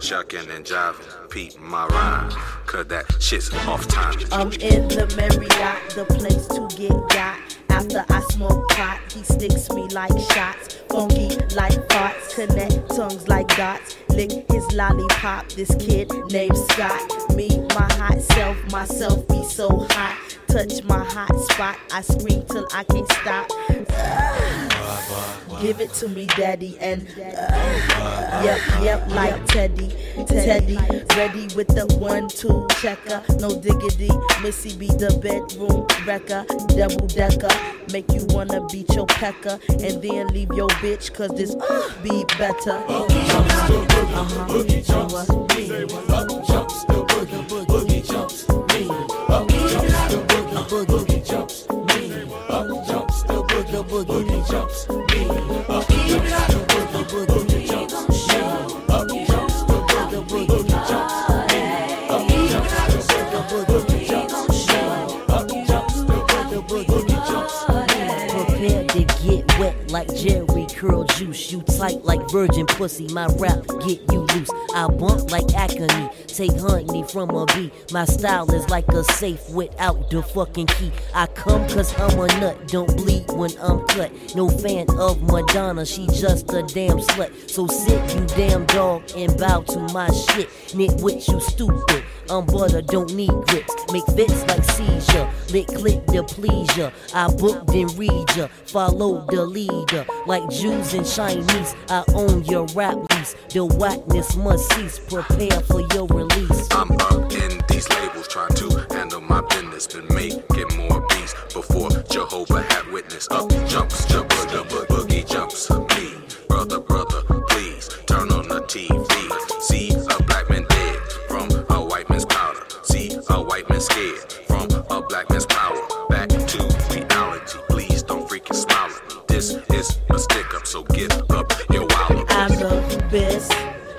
shucking and jiving. Peep my rhyme, cause that shit's off time.
I'm in the Marriott, the place to get got. After I smoke pot, he sticks me like shots. Funky like farts, connect tongues like dots. Lick his lollipop, this kid named Scott. Me, my hot self, myself be so hot. Touch my hot spot, I scream till I can't stop. Give it to me, daddy, and uh, yep, yep, like Teddy, Teddy, ready with the one-two checker, no diggity. Missy be the bedroom wrecker, double decker, make you wanna beat your pecker, and then leave your bitch, cause this uh, be better. Uh-huh. Boogie boogie jumps, the boogie, boogie jumps, me. Jumps, the boogie, boogie jumps, me. Boogie, boogie like Jerry curl juice. You tight like virgin pussy. My rap get you loose. I bump like acne. Take honey from a bee. My style is like a safe without the fucking key. I come cause I'm a nut. Don't bleed when I'm cut. No fan of Madonna. She just a damn slut. So sit you damn dog and bow to my shit. Nitwit, you stupid. I'm butter, don't need grips. Make fits like seizure. Lick click the pleasure. I booked and read ya. Follow the leader. Like Jews and Chinese. I own your rap lease. The whackness must cease. Prepare for your release.
I'm up in these labels trying to handle my business. Been making more beats before Jehovah had witness. Up jumps, jump, white scared from a black man's power. Back to reality, please don't freaking smile at me. This is a stick up, so get up your wallet.
I'm the best.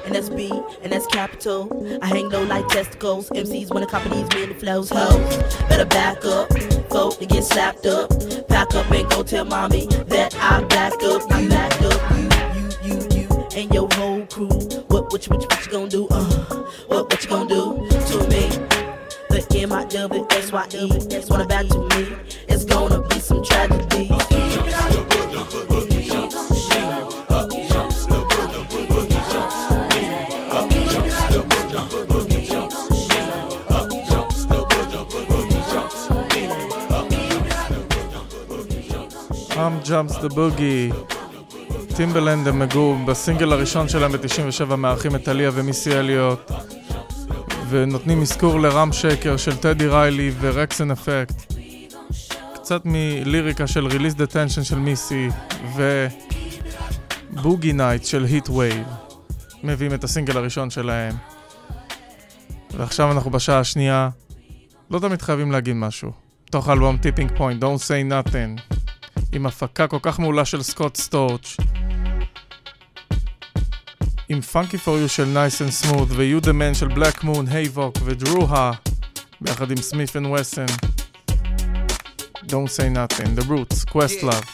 And that's B, and that's capital. I hang low like testicles. MCs wanna copy these mini flows. Hoes, better back up. Folk to get slapped up. Pack up and go tell mommy that I back up. I back up. You, you, you, you, and your whole crew. What, what, you, what, you, what you gonna do? Uh, what, what you gonna do to me? M E.
Jumps the Boogie. טימבלנד הם מגו בסינגל הראשון שלהם ב-97 מארחים את טליה ומיסי אליוט ונותנים אזכור לרם שקר של טדי ריילי ורקסן אפקט קצת מליריקה של Release the Tension של מיסי ובוגי נייט של היט וייב מביאים את הסינגל הראשון שלהם. ועכשיו אנחנו בשעה השנייה. לא תמיד חייבים להגיד משהו. תוך האלבום טיפינג פוינט, Don't say nothing. עם הפקה כל כך מעולה של סקוט סטורץ'. עם פאנקי פור יו של נייס אנד סמות ו-You the Man של בלק מון, הייבוק ודרוהה ביחד עם סמית וווסן. Don't say nothing, The Roots, Questlove.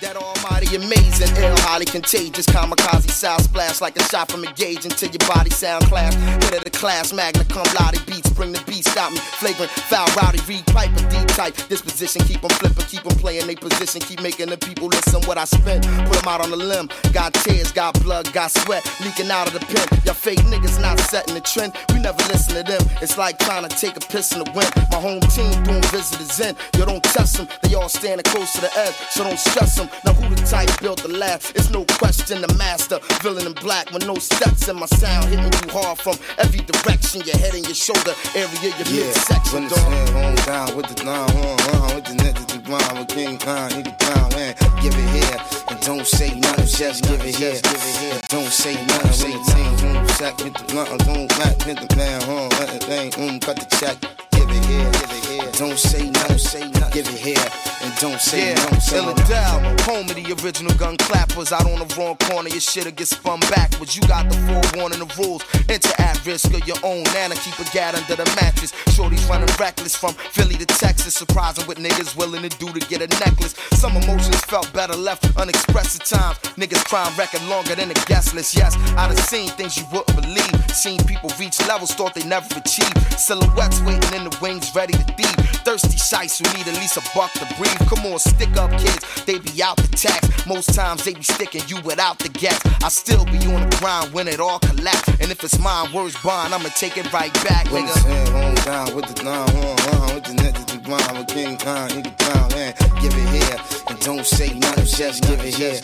That almighty amazing, ill, highly contagious, kamikaze sound splash like a shot from a gauge until your body sound clash. Hit of the class, magna cum laude beats, bring the beat, stop me. Flagrant, foul, rowdy, read pipe, a deep type. Disposition, keep keep 'em flipping, keep 'em playing they position, keep making the people listen what I spent. Put 'em out on the limb, got tears, got blood, got sweat, leaking out of the pen. Y'all fake niggas not setting the trend, we never listen to them. It's like trying to take a piss in the wind. My home team doing visitors in, you don't test them, they all standing close to the edge, so don't stress them. Now who the type built the last? It's no question the master, villain in black with no steps in my sound, hitting you hard from every direction. Your head and your shoulder area, your
Yeah,
midsection.
when it's home down with the nine horn, uh, with the net to the blind, with King Khan, the down, man. Give it here, and don't say nothing, just give it here. And Don't say nothing, say team, boom, sack, hit the blunt, boom, back, hit the man, home, let it bang, boom, cut the check. Give it here, give it here. Don't say nothing, say nothing, give it here, and don't say
Yeah,
nothing, say
ill down. Home of the original gun clappers. Out on the wrong corner, your shit'll get spun backwards. You got the forewarning the rules. Enter at risk of your own. Nana keep a gat under the mattress. Shorty's running reckless from Philly to Texas. Surprising what niggas willing to do to get a necklace. Some emotions felt better left unexpressed at times. Niggas crime record longer than a guest list. Yes, I done seen things you wouldn't believe. Seen people reach levels thought they never achieved. Silhouettes waiting in the wings, ready to thieve. Thirsty shites who need at least a buck to breathe. Come on, stick up kids, they be out the tax. Most times they be sticking you without the gas. I still be on the grind when it all collapse. And if it's mine, words bond, I'ma take it right back, nigga.
home down with the nine horn, uh, with the net to the blind, with King Khan, he the down, man. Give it here, and don't say nothing, just give it here.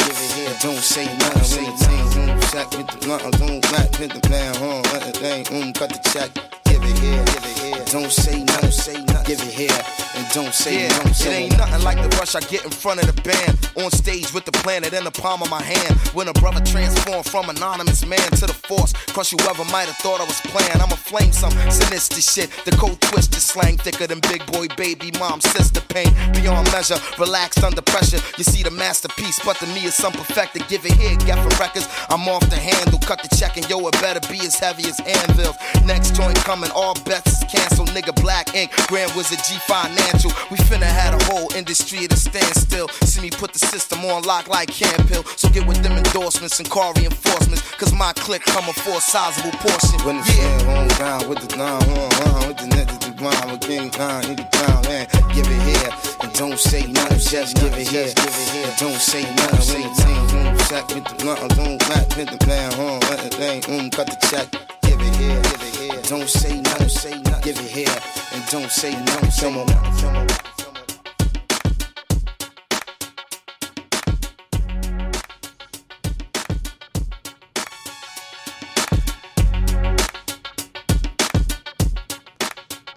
And don't say nothing, say team, boom, sack, hit the blunt, boom, back, hit the man, home, let it bang, boom, cut the check. Give it here, give it here. Don't say no, say nothing, give it here, and don't say
Yeah,
nothing,
it
say
ain't nothing like the rush I get in front of the band. On stage with the planet in the palm of my hand. When a brother transformed from anonymous man to the force. Crush whoever might have thought I was playing. I'ma flame some sinister shit. The cold twisted slang thicker than big boy, baby, mom, sister pain. Beyond measure, relaxed under pressure. You see the masterpiece, but to me it's some perfected. Give it here, get for records. I'm off the handle, cut the check, and yo, it better be as heavy as anvils. Next joint coming, all bets is canceled. Nigga, black ink, Grand Wizard G Financial. We finna had a whole industry at a standstill. See me put the system on lock like Campbell. So get with them endorsements and car reinforcements. Cause my clique coming for a sizable portion.
When it's hand home down with the nine horn, uh, with the net to the blind, with King Khan, he the down, man. Give it here, and don't say nothing, just give it here. And don't say nothing, say team, boom, sack, hit the blunt, boom, back, hit the man, home, let it bang, boom, cut the check. Give it here, give it here. Don't say nothing, say nothing, give it here, and don't say nothing, say nothing.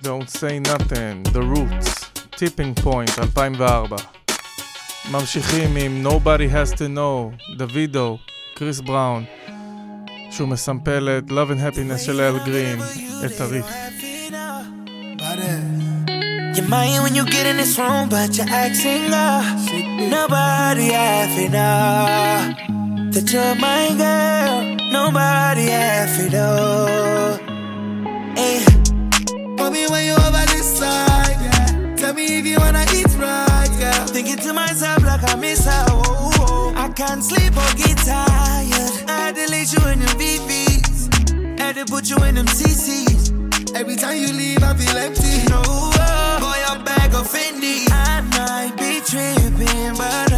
Don't say nothing, The Roots, Tipping Point, 2004. ממשיכים עם Nobody has to know, דוידו, קריס בראון, שהוא מסמפל את Love and Happiness של אל גרין, את הריף.
You're mine when you get in this room, but you're acting up. Nobody having up. That you're my girl. Nobody having up. Hey.
Put me when you over this side, yeah. Tell me if you wanna eat right, yeah.
Thinking to myself like I miss her. Oh, oh. I can't sleep or get tired. Had you in them VVs. Had to put you in them CCs.
Every time you leave, I feel empty.
No, oh, boy, I'm back of Fendi. I might be tripping, but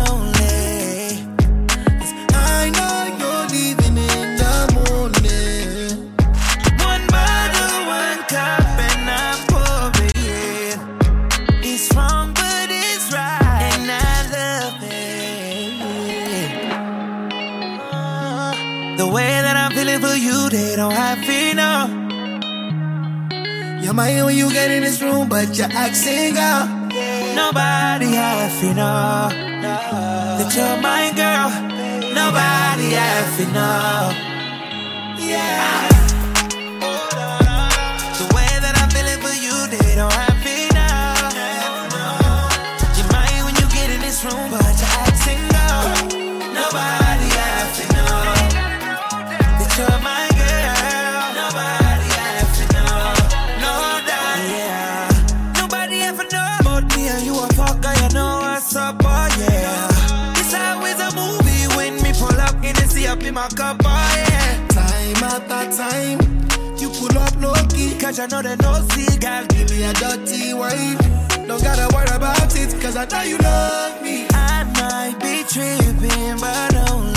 you, don't have know.
You're mine when you get in this room, but you're acting up.
Nobody to know that you're my girl. Nobody to know. yeah. I know that no see, girl, give me a dirty wine. Don't gotta worry about it, cause I know you love me. I might be tripping, but only.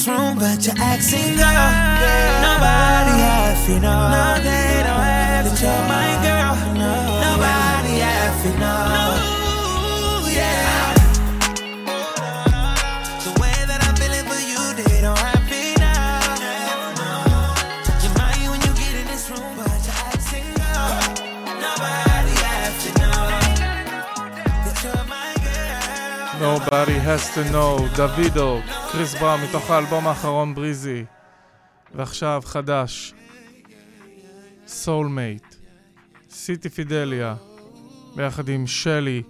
This room, but you're acting up. Nobody has to know. No, they don't have that you're my girl. Nobody has to know. Yeah. Nobody has to know,
דוידו, קריס בראון מתוך האלבום האחרון בריזי. ועכשיו חדש, סולמייט, סיטי פידליה, ביחד עם שלי,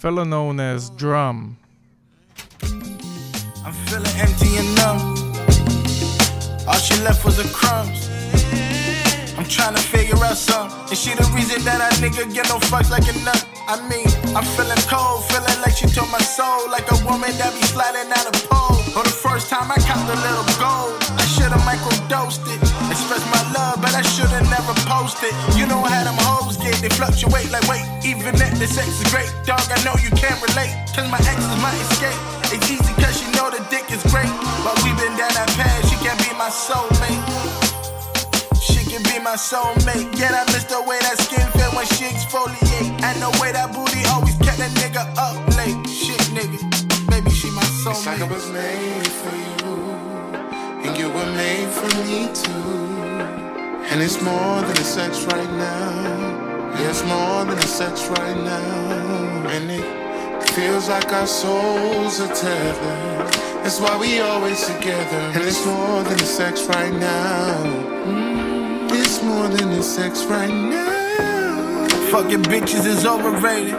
fellow known as drum.
I'm feeling empty and numb. All she left was the crumbs. I'm trying to figure out something. Is she the reason that I nigga get no fucks like a nut? I mean, I'm feeling cold, feeling like she took my soul, like a woman that be sliding out a pole. For the first time, I copped a little gold. I should've microdosed it. Express my love, but I should've never posted. You know how them hoes get, they fluctuate like weight. Even if the sex is great, dog, I know you can't relate. Cause my ex is my escape. It's easy cause she know the dick is great. But we been down that path, she can't be my soulmate. My soulmate. Yeah, I miss the way that skin feel when she exfoliate. And the way that booty always kept that nigga up late. Shit, nigga. Baby, she my soulmate.
It's like I was made for you, and you were made for me too. And it's more than a sex right now. Yeah, it's more than a sex right now. And it feels like our souls are tethered. That's why we always together. And it's more than a sex right now. It's more than a sex right now.
Fucking bitches is overrated.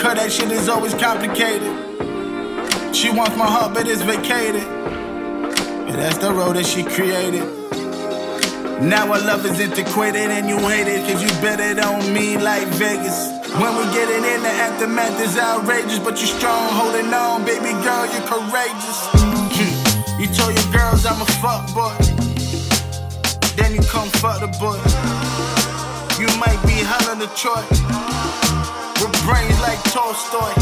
Cause that shit is always complicated. She wants my heart, but it's vacated. But that's the road that she created. Now our love is antiquated and you hate it cause you bet it on me like Vegas. When we get it in, the aftermath is outrageous, but you strong, holding on, baby girl, you're courageous. *laughs* You told your girls I'm a fuck boy, then you come fuck the boy. You might be Helen of Troy, with brains like Tolstoy.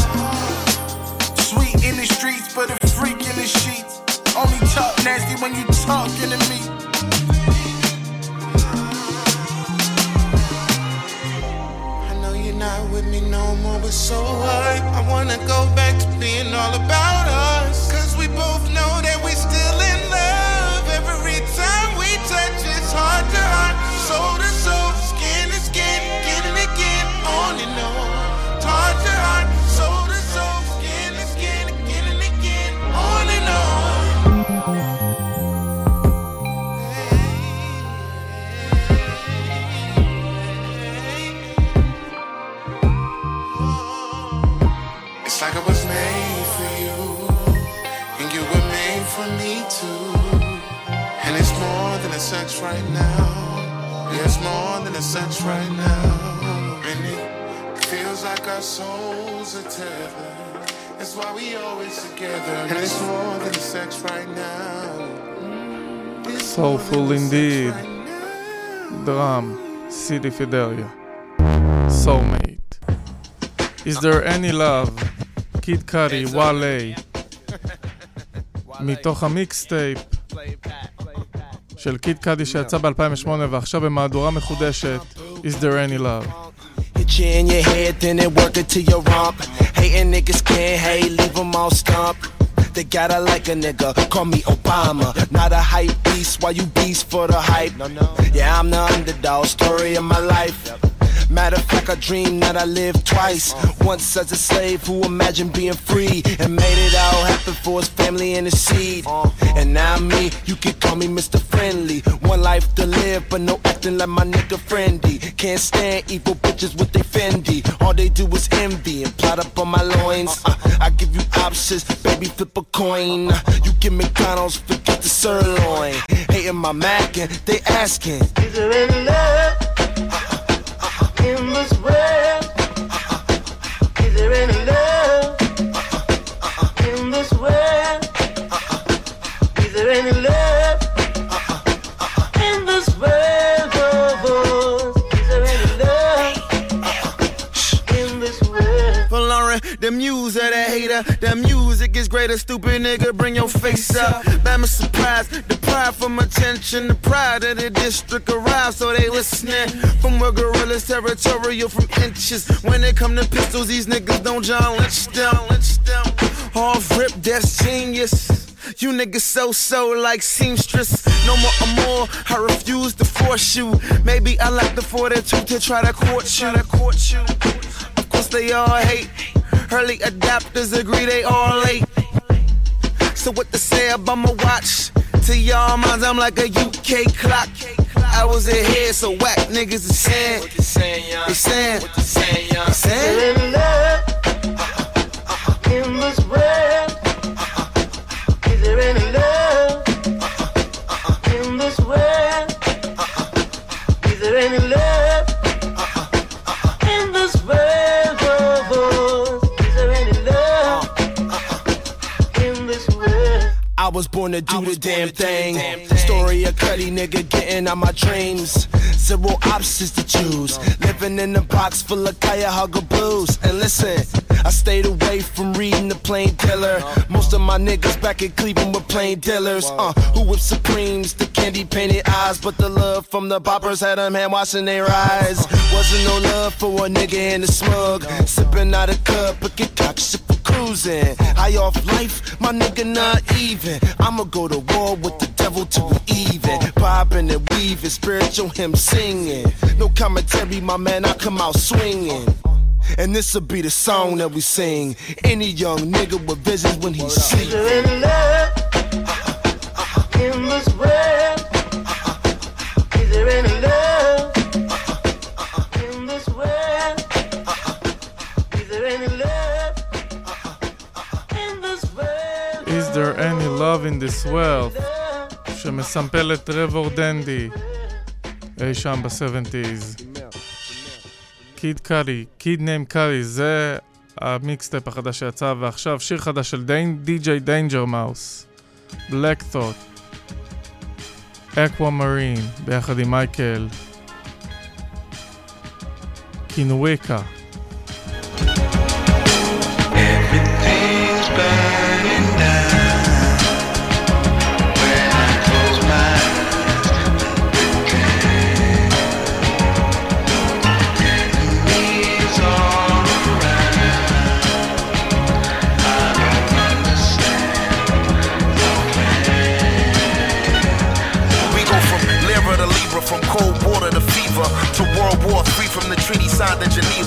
Sweet in the streets, but a freak in the sheets. Only talk nasty when you talking to me.
I know you're not with me no more, but so what? I wanna go back to being all about more than a sex right now. And it feels like our souls are tethered. That's why we always together. And it's more than a sex right now.
Soulful indeed. Drum, City Fidelia. Soulmate. Is there any love? קיד קארי, וואלי. מתוך המיקסטייפ של קיד קאדי שיצא ב-2008 ועכשיו במהדורה מחודשת, Is there any love?
Get you in your head, then it work it to your rump. Hating niggas can't hate, leave them all stumped. They gotta like a nigga, call me Obama. Not a hype beast, why you beast for the hype? Yeah, I'm the underdog, story of my life. Matter of fact, I dream that I lived twice. Once as a slave who imagined being free and made it all happen for his family and his seed. And now me, you can call me Mr. Friendly. One life to live, but no acting like my nigga friendly. Can't stand evil bitches with they Fendi. All they do is envy and plot up on my loins. Uh, I give you options, baby, flip a coin. You give McDonald's, forget the sirloin. Hating my Mac and they asking,
Is there any love in this world?
The muse of the hater. The music is greater, stupid nigga. Bring your face up. Bama surprise, the pride from attention. The pride of the district arrived, so they listening. From a gorillas territorial from inches. When it come to pistols, these niggas don't John Lynch them. Lynch them. Off rip, that's genius. You niggas so so like seamstress. No more amour, I refuse to force you. Maybe I like the 42 to try. To court you. Of course they all hate. Early adapters agree they all late. So what to say about my watch? To y'all minds, I'm like a UK clock. I was ahead, so whack niggas is saying. What you saying, young? They saying. What you saying, young?
Is there any love in this world?
Was born to do the damn thing. Story of Cudi nigga getting out my dreams. Zero options to choose. Living in a box full of Cuyahoga blues. And listen, I stayed away from reading the plain dealer. Most of my niggas back in Cleveland were plain dealers. Uh, who whip supremes, the candy painted eyes. But the love from the boppers had them hand washing their eyes. *laughs* Wasn't no love for a nigga in the smug. Sipping out a cup, but get for cruising. High off life, my nigga not even. I'ma go to war with the devil to even. Bobbing and weaving, spiritual hymn singing. No commentary, my man, I come out swinging. And this'll be the song that we sing. Any young nigga with visions when he
Is
sleep.
any love in this world? Is there any there any love in this world?
שמסמפל את טרוור דנדי אי שם ב-70's. קיד קארי, קיד ניים קארי, זה המיקסטייפ החדש שיצא, ועכשיו שיר חדש של די.ג'יי דיינג'ר מאוס, בלק תות, אקווה מרין, ביחד עם מייקל, קינוויקה.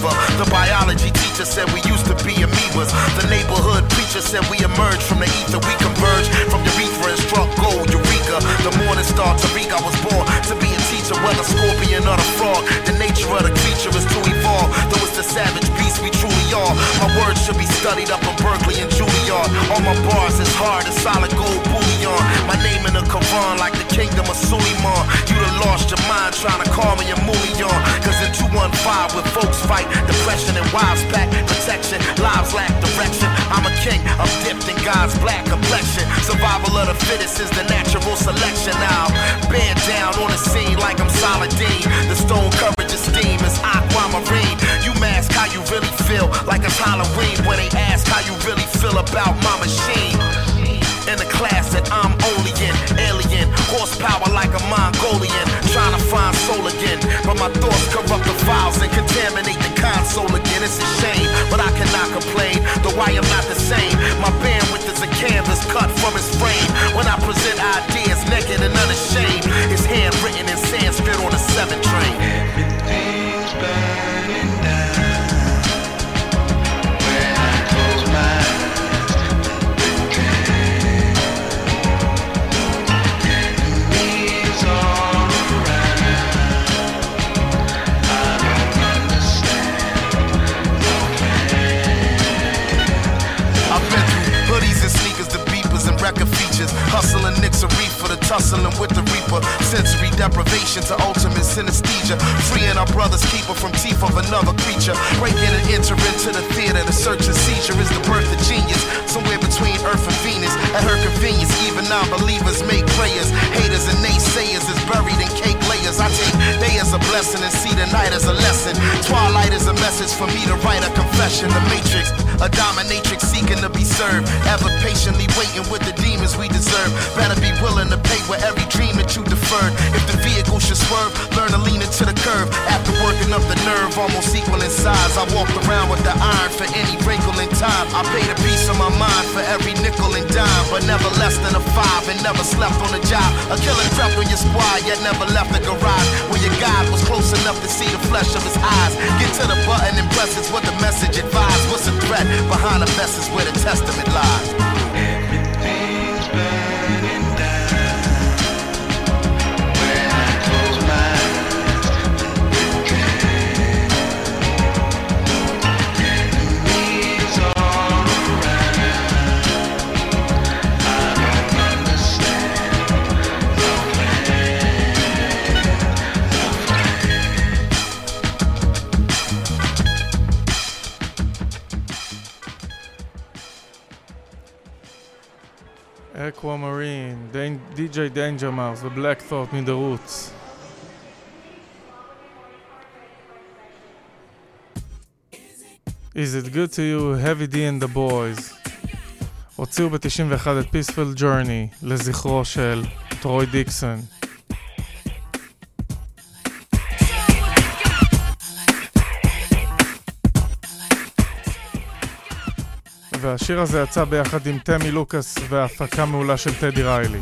Geneva. The biology teacher said we used to be amoebas. The neighborhood preacher said we emerged from the ether. We converged from urethra and struck gold, Eureka. The morning star, Tariq, I was born to be a teacher, whether scorpion or the frog. The nature of the creature is to evolve. Though the savage beast we truly are. My words should be studied up in Berkeley and Juilliard. All my bars is hard as solid gold bullion. My name in the Quran like the kingdom of Suleiman. You done lost your mind trying to call me a mullion. Cause in 215 with folks fight, depression and wives pack protection. Lives lack direction. I'm a king, I'm dipped in God's black complexion. Survival of the fittest is the natural selection. Now, bend down on the scene like I'm Saladin. The stone coverage of steam is aquamarine. You mask how you really feel, like it's Halloween when they ask how you really feel about my machine. In the class that I'm only in, alien, horsepower like a Mongolian, trying to find soul again. But my thoughts corrupt the files and contaminate the console again, it's a shame, but I cannot complain. Though I am not the same, my is a canvas cut from his frame. When I present ideas naked and unashamed, it's handwritten in Sanskrit on a seven train. Features. Hustling nicks a reefer, the tussling with the reaper. Sensory deprivation to ultimate synesthesia. Freeing our brother's keeper from teeth of another creature. Breaking and entering to the theater, the search and seizure is the birth of genius. Somewhere between Earth and Venus. At her convenience, even non believers make prayers. Haters and naysayers is buried in cake I take day as a blessing and see the night as a lesson. Twilight is a message for me to write a confession. The matrix, a dominatrix seeking to be served. Ever patiently waiting with the demons we deserve. Better be willing to pay with every dream that you deferred. If the vehicle should swerve, learn to lean into the curve. After working up the nerve, almost equal in size. I walked around with the iron for any wrinkle in time. I paid a piece of my mind for every nickel and dime, but never less than a five and never slept on a job. A killer crept on your squad, yet never left the garage. When your God was close enough to see the flesh of his eyes. Get to the button and press it's what the message advised. What's the threat behind the is where the testament lies.
Dan- DJ Danger Mouse ו-Black Thought מ-The Roots. Is it good to you, Heavy D and the Boys? הוציאו ב-91 את Peaceful Journey לזכרו של טרוי דיקסון. והשיר הזה יצא ביחד עם תמי לוקאס והפקה מעולה של טדי ריילי.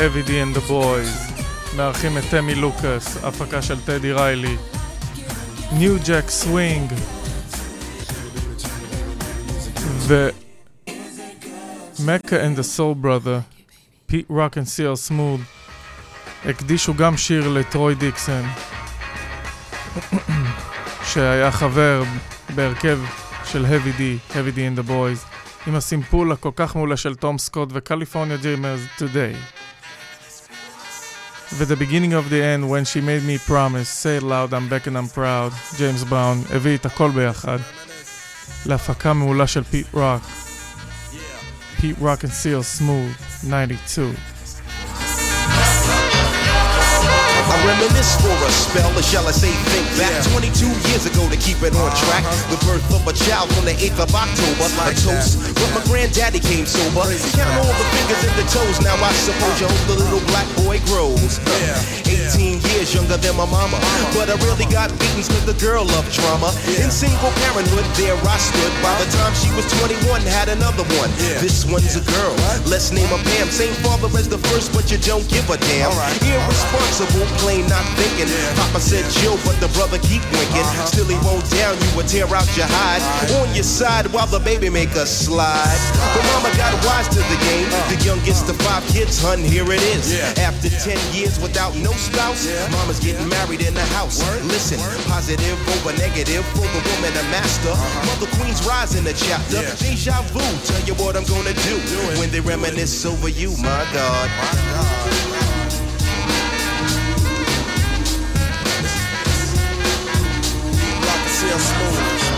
Heavy D and the Boys. מארחים את תמי לוקאס, הפקה של טדי ריילי. ניו ג'ק סווינג. ו... and the Soul Brother, פיט רוק and סי.אר סמוד, הקדישו גם שיר לטרוי דיקסון, שהיה חבר בהרכב של Heavy D, Heavy D and the Boys, עם הסימפול הכל כך מעולה של תום סקוט וקליפורניה ג'יימרס Today. ו-The beginning of the end, when she made me promise, say it loud, I'm back and I'm proud, ג'יימס בראון, הביא את הכל ביחד. להפקה מעולה של פיט רוק. פיט רוק and Seal Smooth, 92.
I reminisce for a spell, or shall I say think back 22 years ago to keep it on track. The birth of a child on the 8th of October. a toast, but my granddaddy came sober. Count all the fingers and the toes, now I suppose you hope the little black boy grows. 18 years younger than my mama. But I really got beatings cause the girl loved drama. In single parenthood, there I stood. By the time she was 21, had another one. This one's a girl. Let's name her Pam. Same father as the first, but you don't give a damn. Irresponsible, plain not thinking. Papa said chill, but the brother keep winking. Still he won't down you would tear out your hide. On your side while the baby make a slide. But mama got wise to the game. The youngest of five kids, hun, here it is. After 10 years without no spouse, mama's getting married in the house. Listen, positive over negative for the woman a master. Mother Queen's rise in the chapter. Deja vu, tell you what I'm gonna do when they reminisce over you, my God.
Rock and CL Smooth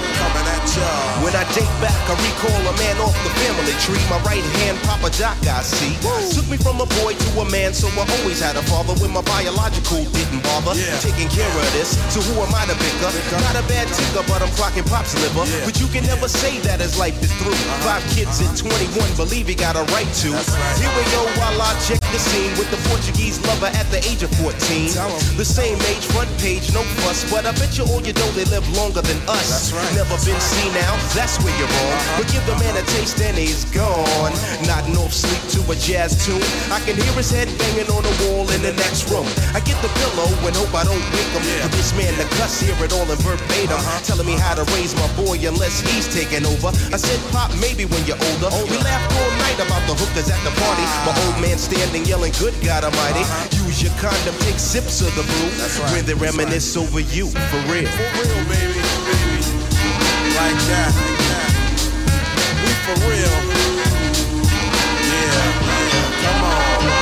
When I date back, I recall a man off the family tree. My right hand, Papa Doc, I see. Took me from a boy to a man, so I always had a father when my biological didn't bother. Taking care of this, so who am I to bicker? Not a bad ticker, but I'm clocking pop's liver. But you can never say that his life is through. Five kids at 21, believe he got a right to. Here we go while I check the scene with the Portuguese lover at the age of 14. The same age, front page, no fuss, but I bet you all you know they live longer than us. Never been seen now, that's where you're wrong. But give the man a taste and he's gone. Nodding off sleep to a jazz tune. I can hear his head banging on the wall in the next room. I get the pillow and hope I don't wake him. For this man the cuss, hear it all in verbatim. Uh-huh. Telling me how to raise my boy unless he's taking over. I said, Pop, maybe when you're older. We laughed all night about the hookers at the party. Ah. My old man standing yelling, Good God Almighty. Uh-huh. Use your condom, take sips of the brew. When they reminisce over you, for real.
For real, baby, baby. Like that. We for real. Yeah, yeah. come on.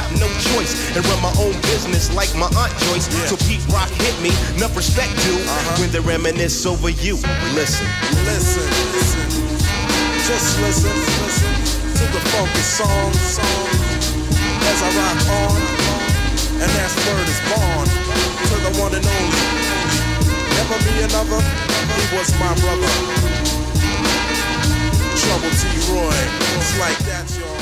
no choice and run my own business like my aunt Joyce. So Pete Rock hit me, enough respect due uh-huh. when they reminisce over you. Listen,
listen, listen, just listen, listen to the funky song, song as I rock on, and that's word is born to the one and only. Never be another, he was my brother. Trouble T. Roy, it's like that, y'all.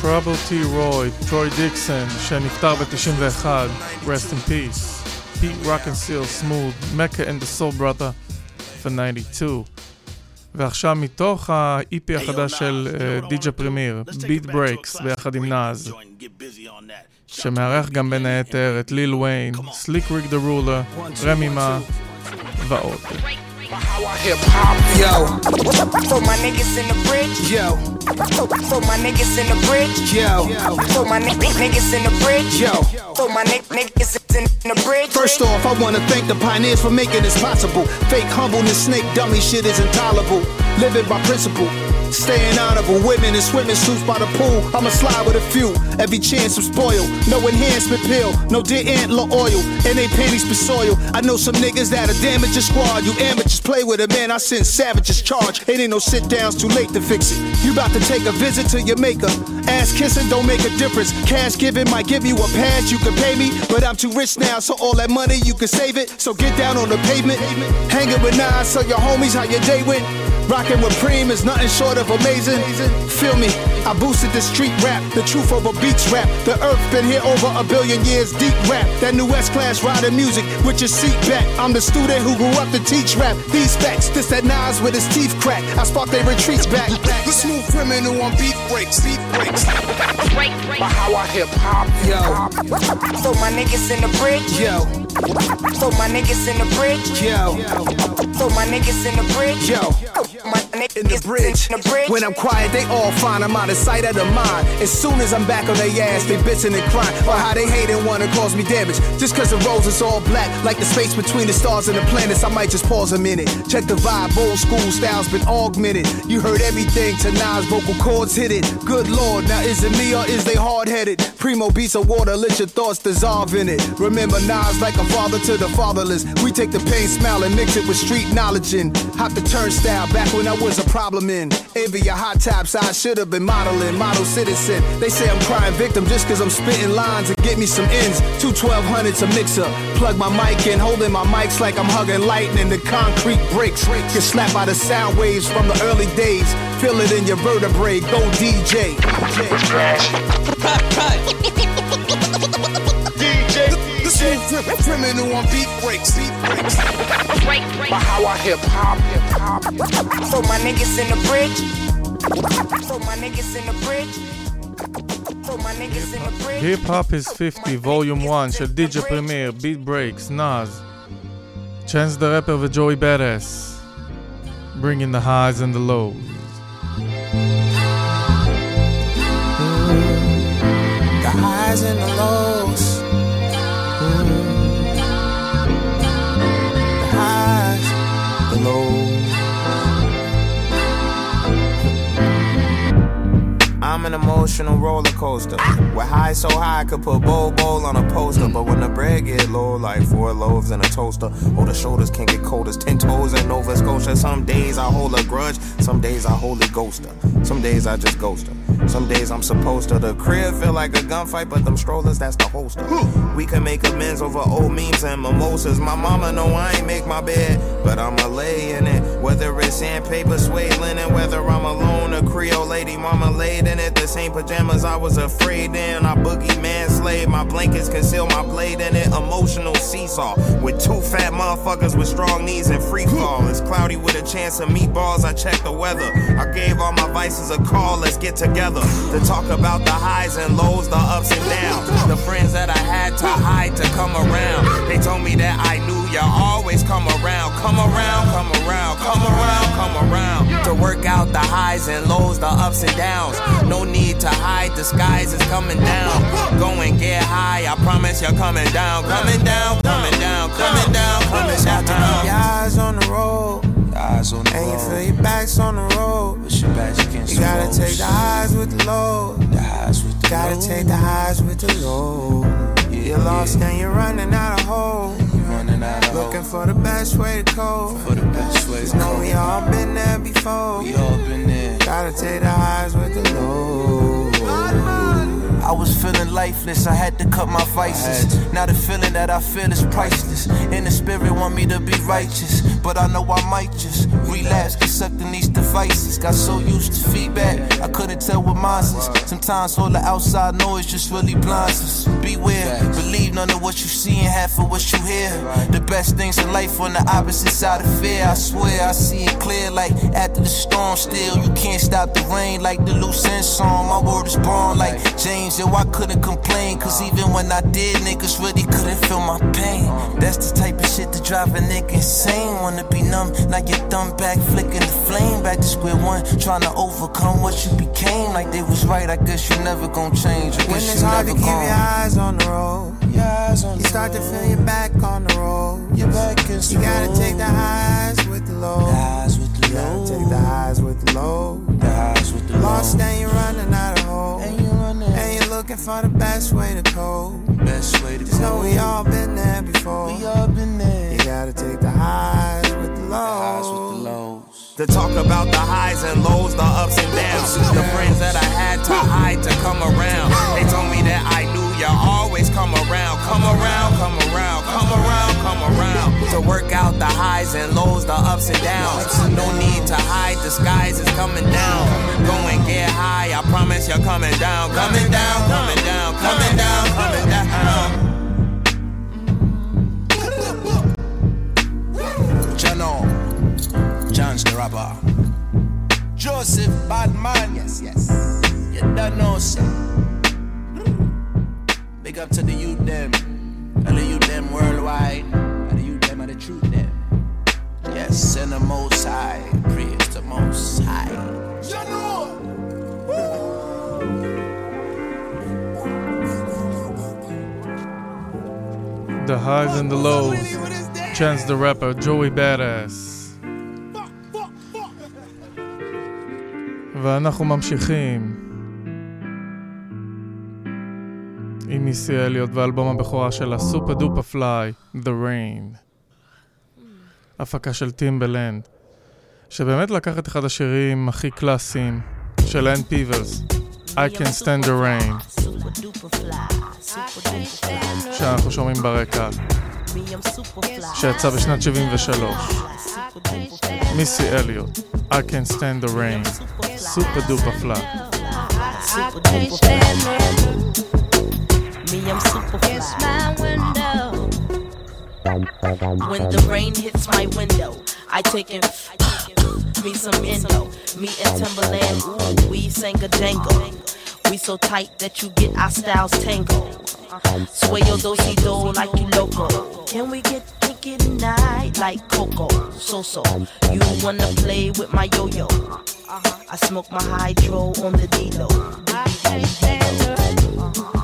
Trouble T. Roy, טרוי דיקסון, שנפטר ב-91, rest in peace. Pete Rock and Seal Smooth, Mecca and the Soul Brother ב-92. ועכשיו מתוך ה-EP החדש של דיג'ה פרימיר, ביט ברייקס, ביחד עם נאז, שמארח גם בין היתר את ליל ויין, סליק ריק דה רולר, רמי מה ועוד.
Hip hop, yo. For my niggas in the bridge, yo. For my niggas in the bridge, yo. For my ni- niggas in the bridge, yo. For my niggas in the bridge.
First off, I wanna thank the pioneers for making this possible. Fake humbleness, snake dummy shit is intolerable. Living by principle. Staying honorable, women in swimming suits by the pool. I'ma slide with a few. Every chance I'm spoiled. No enhancement pill, no deer antler oil, and they panties for soil. I know some niggas that'll damage your squad. You amateurs play with it, man. I send savages charge. It ain't no sit downs, too late to fix it. You about to take a visit to your maker. Ass kissing don't make a difference. Cash giving might give you a pass, you can pay me, but I'm too rich now, so all that money you can save it. So get down on the pavement, hanging with Nas, so your homies how your day went. Rocking with Preem is nothing short of amazing. Feel me, I boosted the street rap, the truth over beats rap. The earth been here over a billion years, deep rap. That new S class riding music with your seat back. I'm the student who grew up to teach rap. These facts, this that Nas with his teeth crack. I spark their retreats back.
The smooth criminal on beat breaks, beat breaks. By how I hip hop, yo. For my niggas in the bridge,
yo.
For my niggas in the bridge,
yo.
For my niggas in the bridge,
yo.
My
in the bridge.
the.
When I'm quiet, they all fine. I'm out of sight, out of mind. As soon as I'm back on their ass, they bitching and crying. Or how they hate and wanna cause me damage. Just cause the rose is all black, like the space between the stars and the planets. I might just pause a minute. Check the vibe, old school style's been augmented. You heard everything to Nas, vocal cords hit it. Good lord, now is it me or is they hard headed? Primo beats of water, let your thoughts dissolve in it. Remember Nas like a father to the fatherless. We take the pain smile and mix it with street knowledge and hop the turnstile back when I was a problem in. Envy your hot tops, I should have been modeling, model citizen. They say I'm crying victim just cause I'm spitting lines and get me some ends. Two 1200s a mixer. Plug my mic in, holding my mics like I'm hugging lightning. The concrete breaks. Get slapped by the sound waves from the early days. Feel it in your vertebrae. Go DJ.
DJ, *laughs* *laughs* the smooth criminal on beat breaks, beat breaks. By how I hip hop, hip hop. For my niggas in the bridge. For my niggas in the bridge. For my niggas in the bridge.
היפ-הופ is 50, ווליום 1 של דיג'ה פרמיר, ביט ברייקס, נאז. צ'אנס דה רפר וג'וי בדס. bringing the highs and the lows.
The highs and the lows. I'm an emotional roller coaster. Where high so high I could put Bol Bol on a poster. But when the bread get low, like four loaves in a toaster, or the shoulders can get cold as ten toes in Nova Scotia. Some days I hold a grudge, some days I holy ghost her. Some days I just ghost her. Some days I'm supposed to. The crib feel like a gunfight, but them strollers, that's the holster. We can make amends over old memes and mimosas. My mama know I ain't make my bed, but I'ma lay in it. Whether it's sandpaper, suede linen, whether I'm alone, a Creole lady, mama laid in it. The same pajamas I was afraid in. I boogie man slave. My blankets conceal my blade in it. Emotional seesaw with two fat motherfuckers with strong knees and free fall. It's cloudy with a chance of meatballs. I check the weather. I gave all my vices a call. Let's get together to talk about the highs and lows, the ups and downs. The friends that I had to hide to come around. They told me that I knew you always come around. Come around, come around, come around, come around. To work out the highs and lows, the ups and downs. No need to hide, the skies is coming down. Go and get high, I promise you're coming down. Coming down, coming down, coming down, coming down. Keep your eyes on the road. Eyes on the and you feel your back's on the road. But your back's against you gotta take the highs with the lows. The highs with the Gotta take the highs with the lows. you're lost and you're running out of hope. Running out of Looking for the best way to cope. For the best way to know we all been there before. We all been there. Gotta take the highs with the lows. I was feeling lifeless, I had to cut my vices. Now the feeling that I feel is priceless. And the spirit want me to be righteous. But I know I might just relapse, get sucked in these devices. Got so used to feedback, I couldn't tell what mine is. Sometimes all the outside noise just really blinds us. Beware, believe none of what you see and half of what you hear. The best things in life on the opposite side of fear. I swear I see it clear like after the storm. Still, you can't stop the rain like the Loose Ends song. My word is born like James, yo, I couldn't complain. Cause even when I did, niggas really couldn't feel my pain. That's the type of shit to drive a nigga insane. Wanna be numb, now your thumb back, flicking the flame back to square one. Trying to overcome what you became. Like they was right, I guess you never gonna change. I
When it's
you
hard to keep
gonna-
your eyes on the road, you start to feel your back on the road.
Your back against
You gotta
road.
take the highs with the lows. You gotta take the highs with the lows.
The highs with the
Lost
lows.
and you're running out of hope. Looking for the best way to cope.
Best way to
Just know
go.
we all been there before.
We all been there.
You gotta take the highs with the lows.
The highs with the lows.
To talk about the highs and lows, the ups and downs. The friends that I had to hide to come around. They told me that I knew you always come around. Come around, come around, come around, come around. To work out the highs and lows, the ups and downs. No need to hide, the skies is coming down. Go and get high, I promise you're coming down. Coming down, coming down, coming down, coming down.
Jano, Chance the rapper. Joseph Badman, yes, yes. You don't know, sir. Big up to the youth them, and the youth them worldwide, and the youth them are the truth them. Yes, and the most high, praise the most high.
The highs and the lows. Chance the rapper, Joey Badass. ואנחנו ממשיכים עם מיסי אליוט ואלבום הבכורה שלה, סופר דופה פליי, The Rain. הפקה של טימבלנד, שבאמת לקח את אחד השירים הכי קלאסיים של אנד פיברס, I Can Stand the Rain, שאנחנו שומעים ברקע, שיצא בשנת 73. מיסי אליוט, I Can Stand the Rain, סופר דופה פליי.
Super duper Me, I'm super fly. It's my window. When the rain hits my window, I take in me some endo. Me and Timbaland, ooh, we sang a jangle. We so tight that you get our styles tangled. Sway your do-si do like you loco. Can we get kinky tonight like Coco? So so. You wanna play with my yo-yo? I smoke my hydro on the D-Lo.
I can't stand her.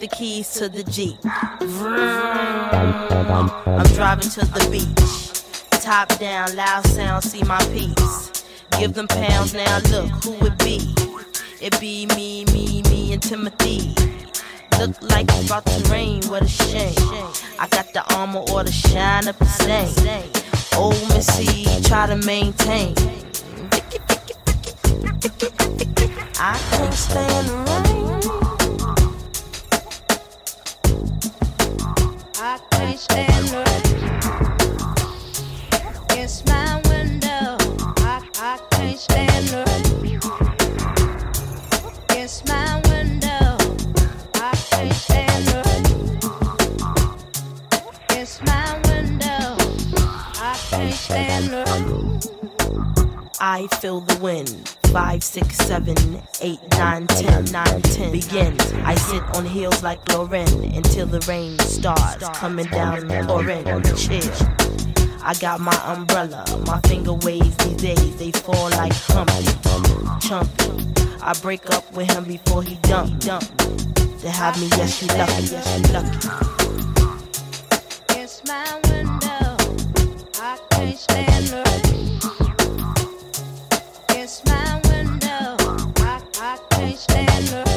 The keys to the Jeep? I'm driving to the beach. Top down, loud sound, see my piece. Give them pounds now, look who it be. It be me, me, me, and Timothy. Look like it's about to rain, what a shame. I got the armor or the shine up the same. Old Missy, try to maintain. I can't stand the rain.
I can't stand her. It's I
feel the wind. Five, six, seven, eight, nine, ten, nine, ten. Begins. I sit on heels like Lauryn until the rain starts coming down, pouring. Chill. I got my umbrella. My finger waves these days. They fall like Humpty, Chumpy. I break up with him before he dump, dump. To have me, yes, you lucky, yes, you lucky.
It's my window. I can't stand her. It's my window. I, I can't stand her.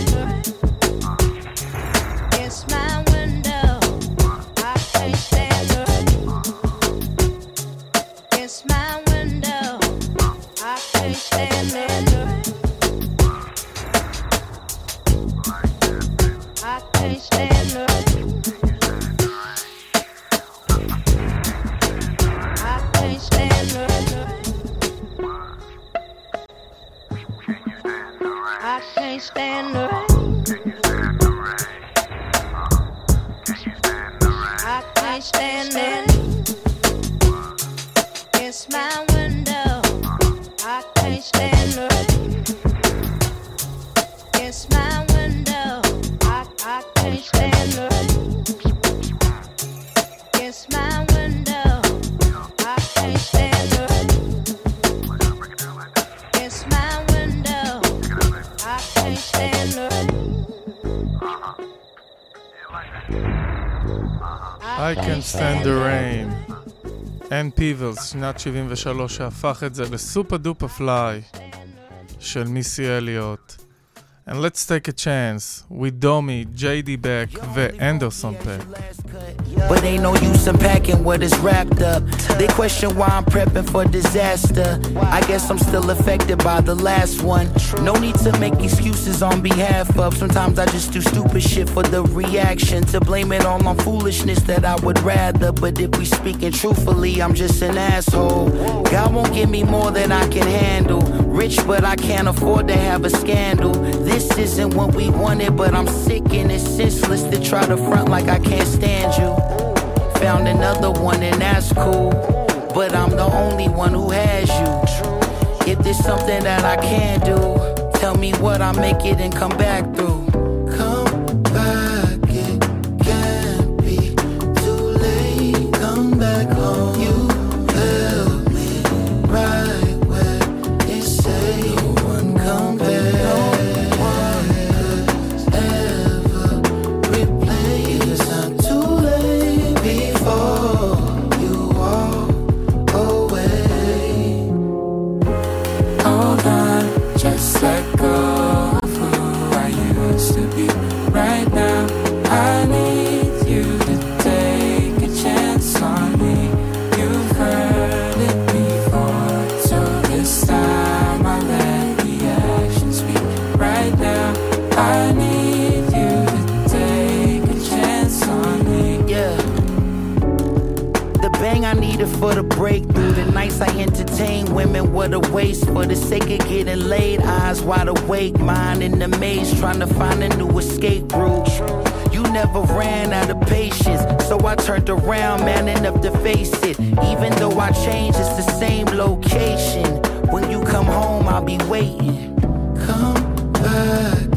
It's my window. I can't stand her.
שנת 73, שהפך את זה לסופר דופר פליי של מיסי אליוט. And let's take a chance with דומי, ג'יי.די בק ואנדרסון פק.
But ain't no use in packing what is wrapped up. They question why I'm prepping for disaster. I guess I'm still affected by the last one. No need to make excuses on behalf of. Sometimes I just do stupid shit for the reaction. To blame it all on foolishness that I would rather. But if we speaking truthfully, I'm just an asshole. God won't give me more than I can handle. Rich, but I can't afford to have a scandal. This isn't what we wanted, but I'm sick and it's senseless to try to front like I can't stand you. Found another one and that's cool, but I'm the only one who has you. If there's something that I can do, tell me what I make it and come back through. break through the nights I entertain women with a waste for the sake of getting laid. Eyes wide awake, mind in the maze, trying to find a new escape route. You never ran out of patience, so I turned around, man enough to face it. Even though I changed, it's the same location. When you come home, I'll be waiting. Come back.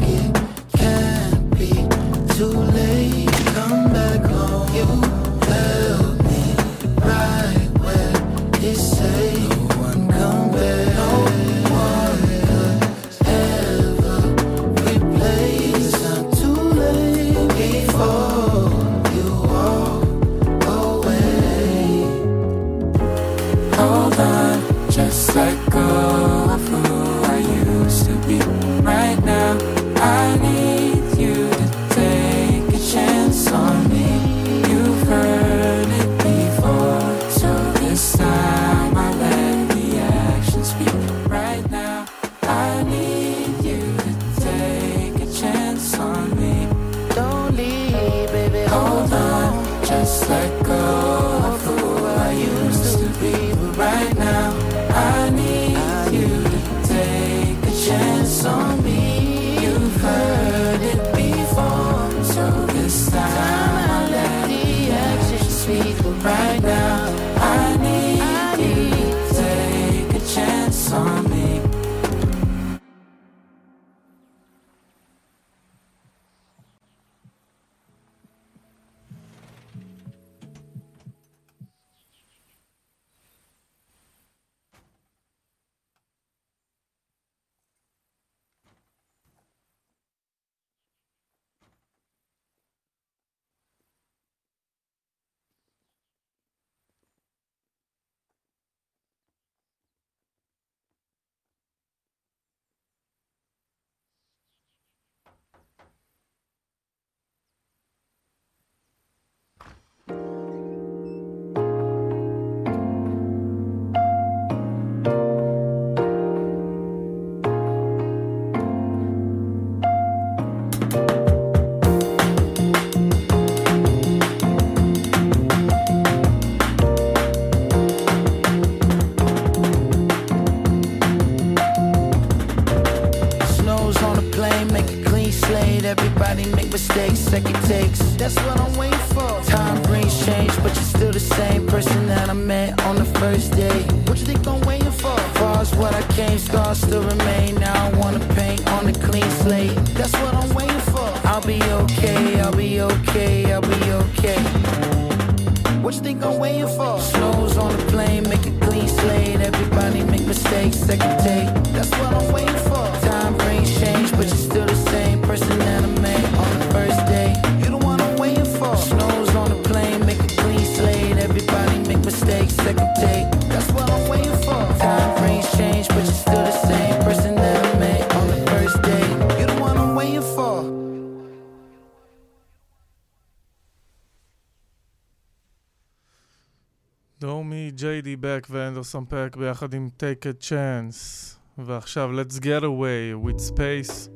בק ואנדרסון פק ביחד עם Take a Chance. ועכשיו Let's Get Away with Space,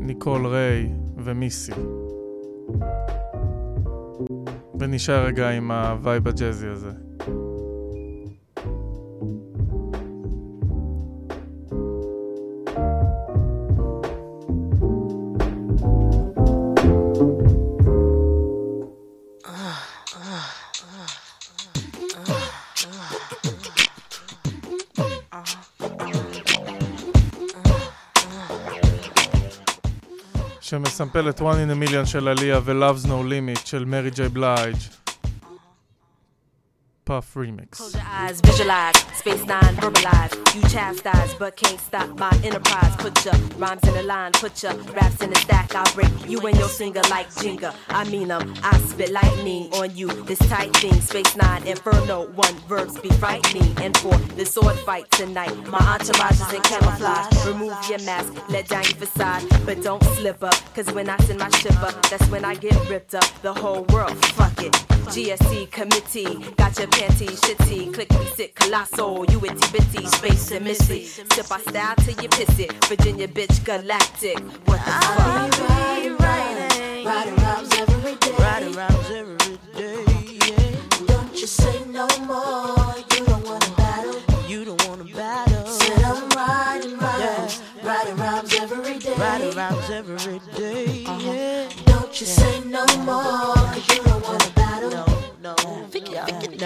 ניקול ריי ומיסי. ונשאר רגע עם הווייב הג'אזי הזה. שמסמפל את One in a Million של עליה ו-Love's No Limit של מרי ג'יי בלייג'. Puff remix.
Close your eyes, visualize, space nine, verbalize. You chastise, but can't stop my enterprise. Put your rhymes in a line, put your raps in a stack. I'll break you and your singer like Jenga. I mean them, I spit lightning on you. This tight thing, space nine, inferno, one verbs be frightening. And for the sword fight tonight, my entourage is in camouflage. Remove your mask, let down your facade, but don't slip up. Cause when I send my ship up, that's when I get ripped up. The whole world, fuck it. GSC committee, got your panties shitty. Click me sick, colossal, you itty bitty, space and missy. Sip our style till you piss it. Virginia bitch galactic. What the fuck?
Writing rhymes every day. Writing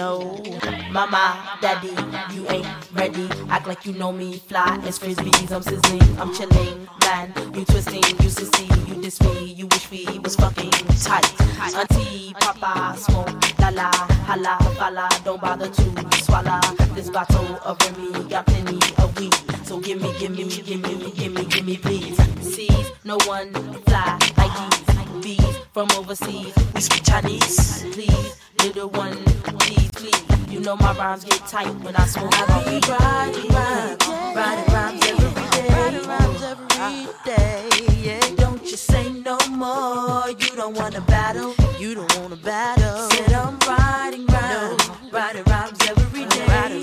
Mama, daddy, you ain't ready. Act like you know me. Fly as frisbees. I'm sizzling, I'm chilling. Man, you twisting, you sissy, you diss me. You wish we was fucking tight. Auntie, papa, smoke, la la, holla, falla. Don't bother to swallow this bottle of Remy. Got plenty weed. So give me, give me, give me, give me, give me, please. Sees no one fly like these bees from overseas. We speak Chinese, please, little one, please, please. You know my rhymes get tight when I smoke. I be riding rhymes, riding rhymes every day, riding rhymes every day. Yeah, don't you say no more. You don't wanna battle, you don't wanna battle. Said I'm riding rhymes, riding rhymes every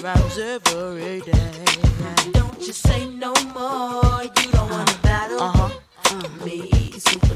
day, riding every day. Don't you say no more. You don't wanna battle. Uh-huh. Me, what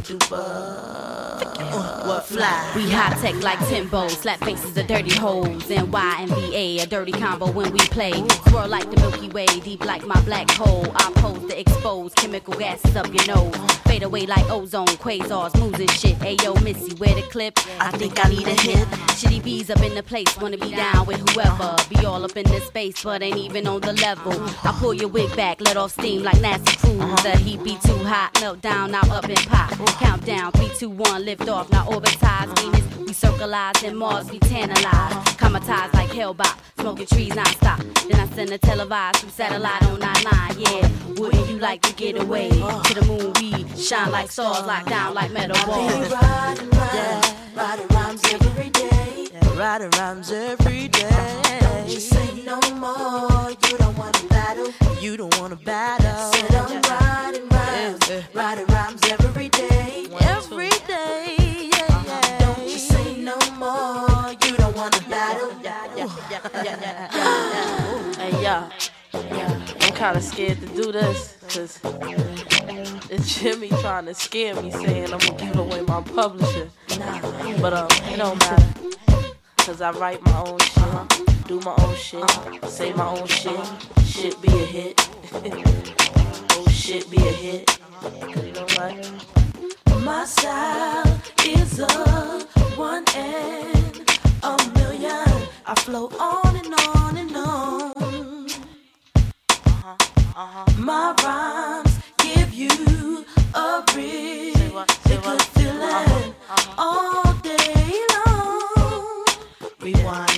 fly?
We high tech like Timbo, slap faces of dirty hoes, and Y and VA, a dirty combo when we play. Swirl like the Milky Way, deep like my black hole. I pose to expose chemical gases up your nose. Fade away like ozone, quasars, moves and shit. Ayo, Missy, where the clip? I think I need a hit. Shitty bees up in the place, wanna be down with whoever. Be all up in the space, but ain't even on the level. I pull your wig back, let off steam like NASA Cruise. The heat be too hot, melt down, now up and pop. Countdown, three, two, one, lift off, now orbitize. Venus, we circleize, and Mars, we tantalize. Comatized like Hellbop, smoking trees non-stop. Then I send a televised through satellite on 99, yeah. Wouldn't you like to get away? To the moon, we shine like stars, locked down like metal walls.
Riding rhymes, riding rhymes every day. Riding rhymes every day. Don't you say no more. You don't wanna battle. You don't wanna battle. Said I'm riding rhymes, riding rhymes every day. Every day. Yeah, yeah. Don't you say no more. You don't wanna battle.
Hey, y'all. I'm kind of scared to do this because it's Jimmy trying to scare me, saying I'm gonna give away my publisher. But um, it don't matter because I write my own shit, do my own shit, say my own shit. Shit be a hit. *laughs* oh shit be a hit. You know what?
My style is a one in a million. I flow on and on and on. My rhymes give you a real good feeling all day long. Rewind,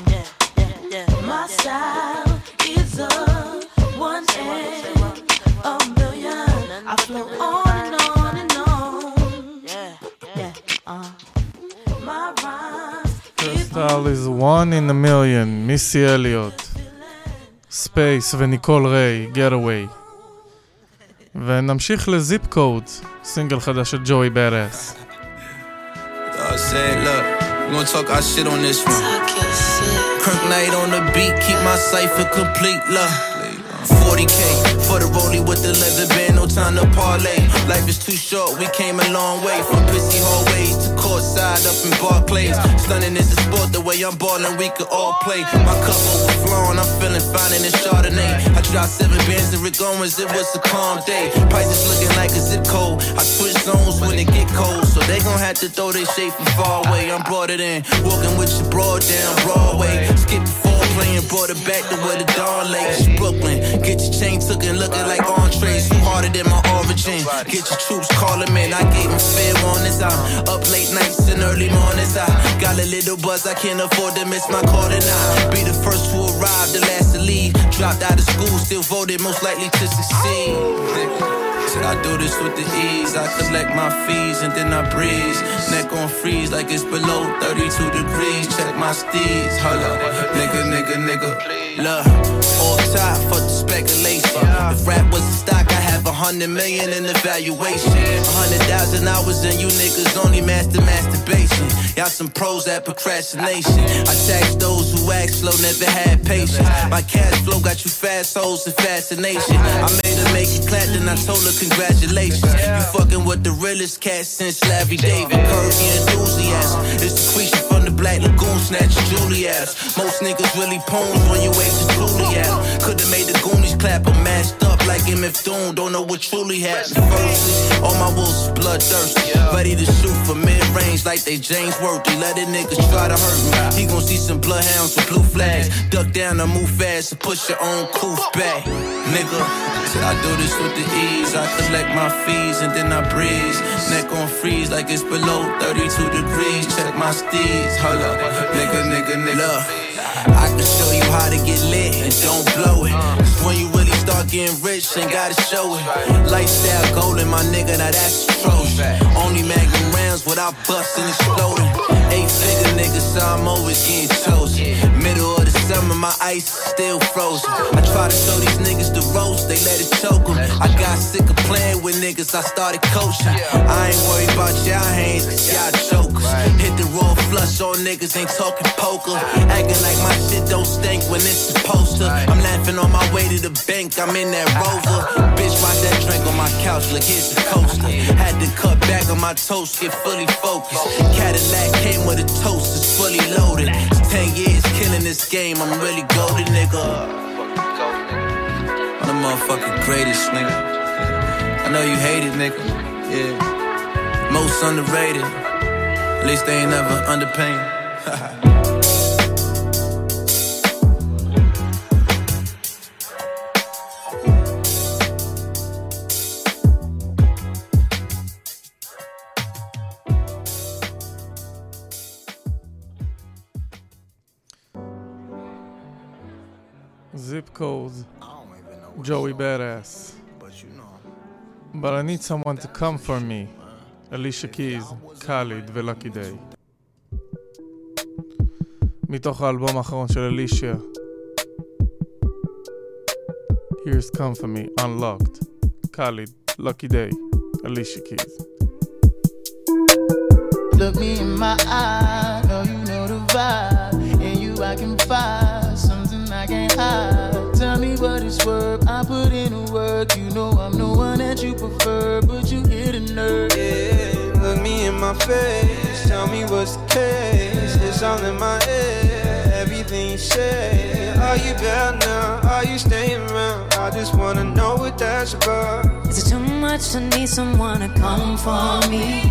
Style is one in a million,
מיסי אליוט, ספייס וניקול ריי, Getaway. ונמשיך לזיפ קוד, סינגל חדש של ג'וי ברס.
Gonna talk our shit on this one. Kirk Knight on the beat, keep my cipher complete, look. 40k for the rollie with the leather band, no time to parlay. Life is too short, we came a long way from pissy hallways to courtside up in Barclays. Stunning is the sport, the way I'm ballin', we could all play. My cup overflowing, I'm feeling fine in this Chardonnay. I dropped seven bands to Rick Owens, it was a calm day. Prices looking like a zip code. I switch zones when it get cold, so they gon' have to throw their shade from far away. I'm brought it in, walking with your broad down Broadway. Skip before playing, brought it back to where the dawn lay. It's Brooklyn, get your chain took and looking like entrees. You harder than my origin. Get your troops, call them in. I gave them fair warnings. I'm up late nights and early mornings. I got a little buzz, I can't afford to miss my call I be the first to arrive, the last to leave. Dropped out of school, still voted most likely to succeed. Said I do this with the ease. I collect my fees and then I breeze. Neck on freeze like it's below 32 degrees. Check my steeds. Hold. Nigga, nigga, nigga. Look, all top for the speculation. If rap was a stock, I have a hundred million in the valuation. A hundred thousand hours and you niggas only master masturbation. Y'all some pros at procrastination. I tax those who act slow, never had patience. My cash flow got you fast hoes and fascination. I made her make it clap, then I told her congratulations. You fucking with the realest cat since Larry David. Curvy enthusiasm. It's the creature from the Black Lagoon, snatch Julius. Most niggas really poems when you wait to Juliet. Could've made the Goonies clap or mashed up. Like MF DOOM, don't know what truly happened. All my wolves bloodthirsty. Ready to shoot for mid range like they James Worthy. Let a nigga try to hurt me. He gon' see some bloodhounds with blue flags. Duck down and move fast and push your own coof back. Nigga, I do this with the ease. I collect my fees and then I breeze. Neck on freeze like it's below 32 degrees. Check my steeds. Hold up. Nigga, nigga, nigga. I can show you how to get lit and don't blow it. When you start getting rich, ain't gotta show it. Lifestyle golden, my nigga, now that's Trojan. Only magnum rounds without busting and exploding. Eight figure niggas, so I'm always getting chosen. Middle of the summer, my ice is still frozen. I try to show these niggas the ropes, they let it choke. I got sick of playing with niggas, I started coaching. I ain't worried about y'all hands, cause y'all jokers. Hit the raw flush all niggas, ain't talking poker. Acting like my shit don't stink when it's supposed to. I'm laughing on my way to the bank, I'm in that rover. Bitch, watch that drink on my couch, look, here's the coaster. Had to cut back on my toast, get fully focused. Cadillac came with a toast, it's fully loaded. 10 years killing this game, I'm really golden, nigga. I'm the motherfucking greatest, nigga. I know you hate it, nigga. Yeah. Most underrated. At least they ain't never underpaid. *laughs*
zip code Joey Badass. But I need someone to come for me. Alicia Keys, Khalid, ולאקי דיי. מתוך האלבום האחרון של אלישיה. Here's Come For Me, Unlocked, Khalid, Lucky Daye, Alicia Keys.
Look me in my eye, know you know the vibe. In you I can find something I can't hide. Tell me what it's worth, I put in the work. You know I'm the one that you prefer, but you hit a nerve.
Yeah, look me in my face, tell me what's the case. It's all in my head, everything you say. Are you better now? Are you staying around? I just wanna know what that's about.
Is it too much to need someone to come for me?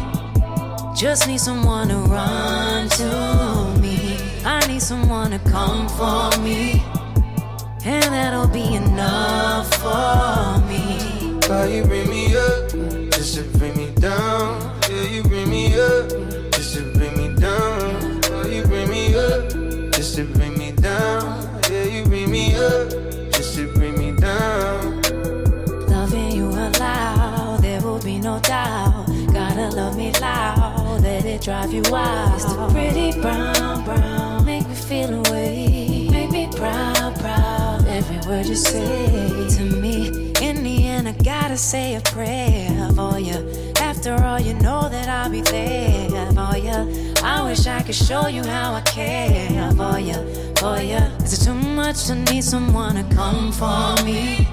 Just need someone to run to me. I need someone to come for me. And that'll be enough for me.
Why you bring me up just to bring me down? Yeah, you bring me up just to bring me down. Why you bring me up just to bring me down? Yeah, you bring me up just to bring me down.
Loving you aloud, there will be no doubt. Gotta love me loud, let it drive you wild. It's the pretty brown, brown, make me feel away. Make me proud, word you say to me. In the end, I gotta say a prayer for you. After all, you know that I'll be there for you. I wish I could show you how I care for you, for you. Is it too much to need someone to come for me?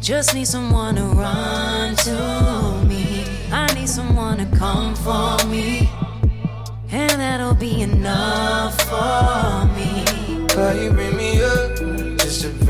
Just need someone to run to me. I need someone to come for me. And that'll be enough for me.
Why you bring me up just to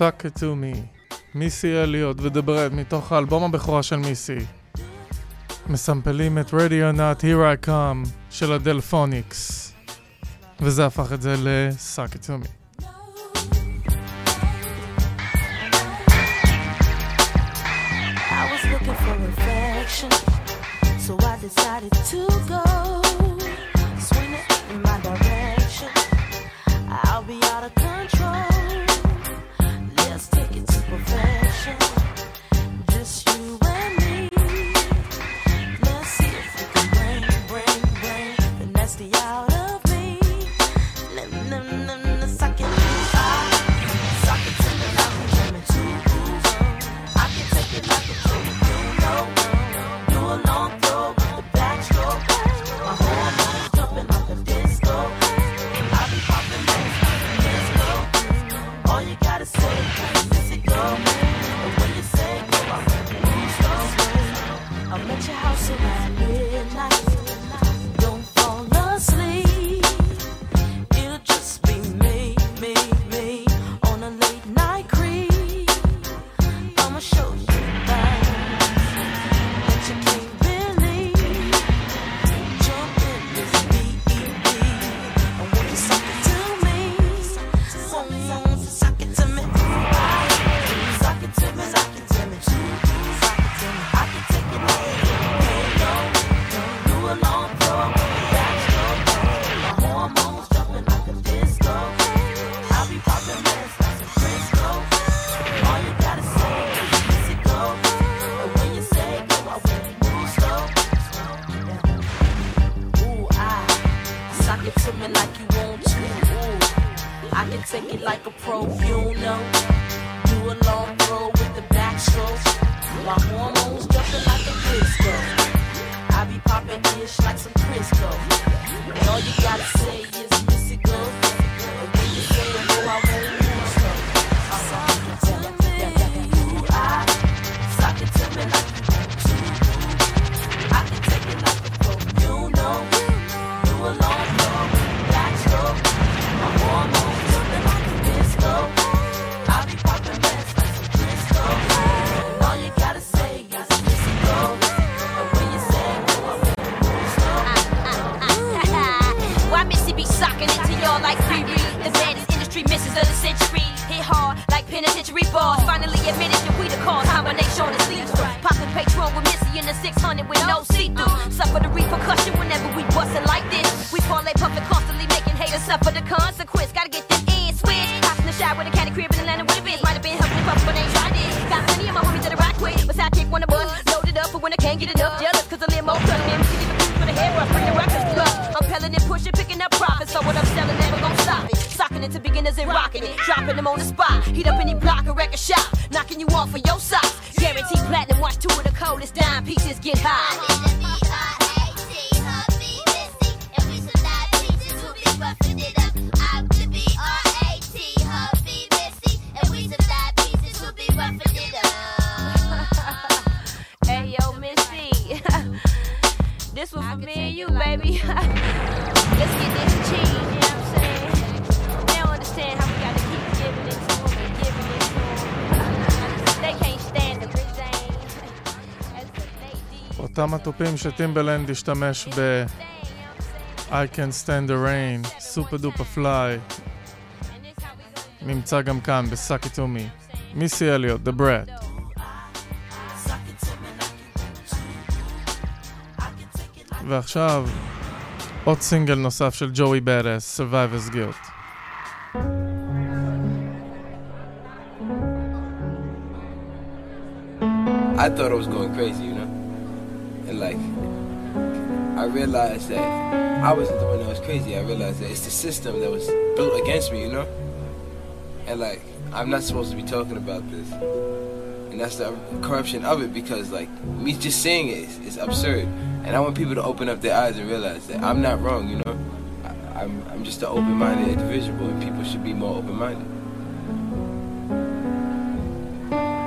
Suck It To Me, מיסי אליוט ודברד מתוך האלבום הבכורה של מיסי. מסמפלים את Radio Not Here I Come של הדלפוניקס, וזה הפך את זה ל-Suck
It To Me.
I can stand the rain, Supa Dupa Fly, נמצא גם כאן ב-Sock It 2 Me, מיסי אליוט, Da Brat. ועכשיו, עוד סינגל נוסף של ג'וי באדס, Survivor's Guilt.
I thought I was going crazy realized that I wasn't the one that was crazy. I realized that it's the system that was built against me, you know? And like, I'm not supposed to be talking about this. And that's the corruption of it because like, me just saying it is, absurd. And I want people to open up their eyes and realize that I'm not wrong, you know? I, I'm, I'm just an open minded individual and people should be more open minded.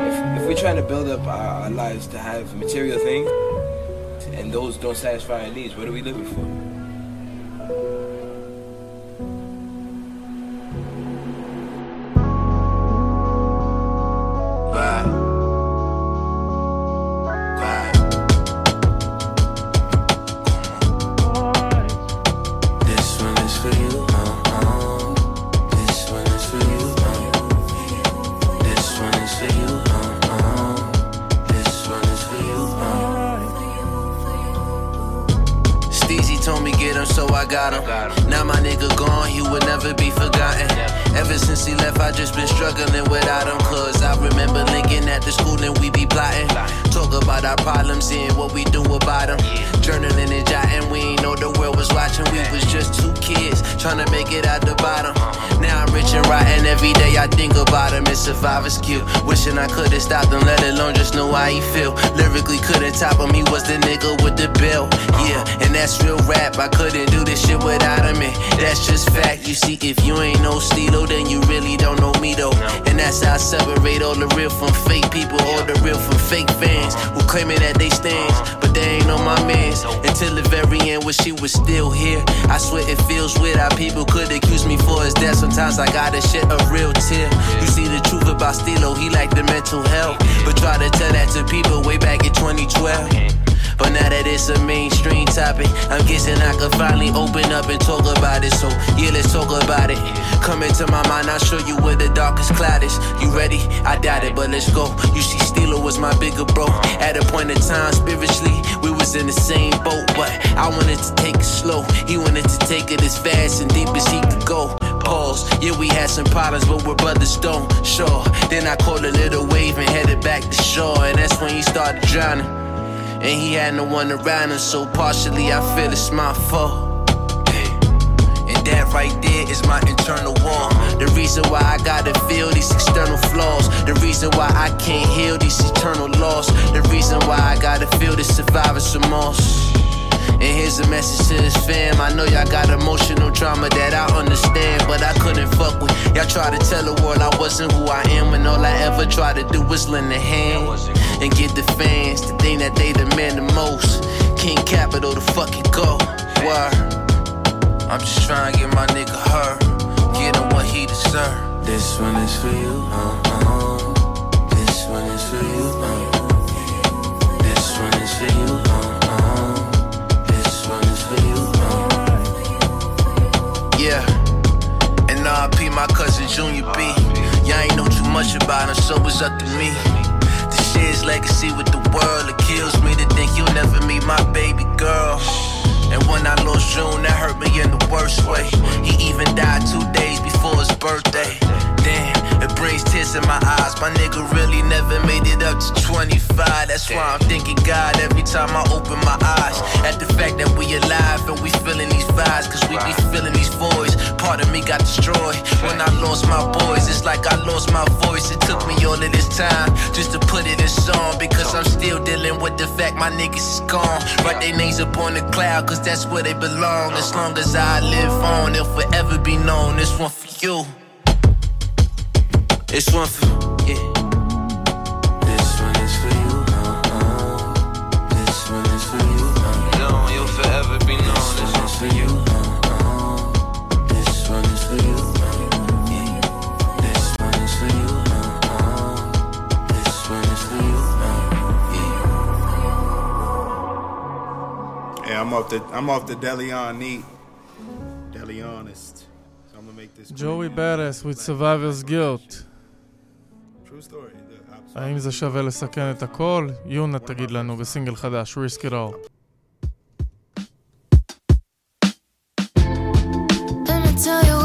If, if we're trying to build up our, our lives to have material things, and those don't satisfy our needs, what are we living for?
Got him. Now my nigga gone, he would never be forgotten. Ever since he left, I just been struggling without him. Cause I remember linking at the school and we be plotting. Talk about our problems and what we do about them. Journaling and jotting, we ain't know the world was watching. We was just two kids trying to make it out the bottom. Now I'm rich and rotten, every day I think about him. It's survivor's cute. Wishing I could've stopped him, let alone just know how he feel. Lyrically couldn't top him, he was the nigga with the bill. Yeah, and that's real rap. I couldn't do this shit without him, and that's just fact. You see, if you ain't no Then you really don't know me though. And that's how I separate all the real from fake people, all the real from fake fans who claiming that they stands, uh-huh. but they ain't on my mans. Until the very end, when she was still here. I swear it feels weird how people could accuse me for his death. Sometimes I gotta shed a real tear. You see the truth about Stilo, he like the mental health, but try to tell that to people way back in 2012. But now that it's a mainstream topic, I'm guessing I could finally open up and talk about it. So yeah, let's talk about it. Come into my mind, I'll show you where the darkest cloud is. You ready? I doubt it, but let's go. You see, Steeler was my bigger bro. At a point in time, spiritually, we was in the same boat, but I wanted to take it slow. He wanted to take it as fast and deep as he could go. Pause. Yeah, we had some problems, but we're brothers, don't. Sure. Then I caught a little wave and headed back to shore, and that's when he started drowning. And he had no one around him, so partially I feel it's my fault. And that right there is my internal war. The reason why I gotta feel these external flaws. The reason why I can't heal these eternal loss. The reason why I gotta feel this survivor's remorse. And here's a message to his fam. I know y'all got emotional trauma that I understand, but I couldn't fuck with. Y'all try to tell the world I wasn't who I am, when all I ever tried to do was lend a hand and give the fans the thing that they demand the most. King Capital, the fucking go. Word. I'm just trying to get my nigga her, get him what he deserve. This one is for you, uh-uh. This one is for you, uh. This one is for you, uh-uh. This one is for you, uh. Yeah. And RP my cousin Junior B. Y'all ain't know too much about him, so it's up to me. Is legacy with the world. It kills me to think you'll never meet my baby girl. And when I lost June, that hurt me in the worst way. He even died two days before his birthday. Damn, it brings tears in my eyes. My nigga really never made it up to 25. That's why I'm thinking God every time I open my eyes. At the fact that we alive and we feeling these vibes. Cause we be feeling these voids. Part of me got destroyed. When I lost my boys, it's like I lost my voice. It took me all of this time just to put it in song. Because I'm still dealing with the fact my niggas is gone. Write their names up on the cloud, cause that's where they belong. As long as I live on, they'll forever be known. This one for you. This one for yeah. This one is for you. Uh, uh. This one is for you. Uh, no, you'll forever be known. This, this one's for you. Uh-uh. This one is for you. Uh-uh. This one is for you. This one is for you.
Yeah. I'm off the I'm off the Deleon neat. Deleonist. So I'm gonna make this.
Joey Badass with Survivor's Guilt. האם זה שווה לסכן את הכל? יונה תגיד לנו בסינגל חדש, Risk It All.
Tell you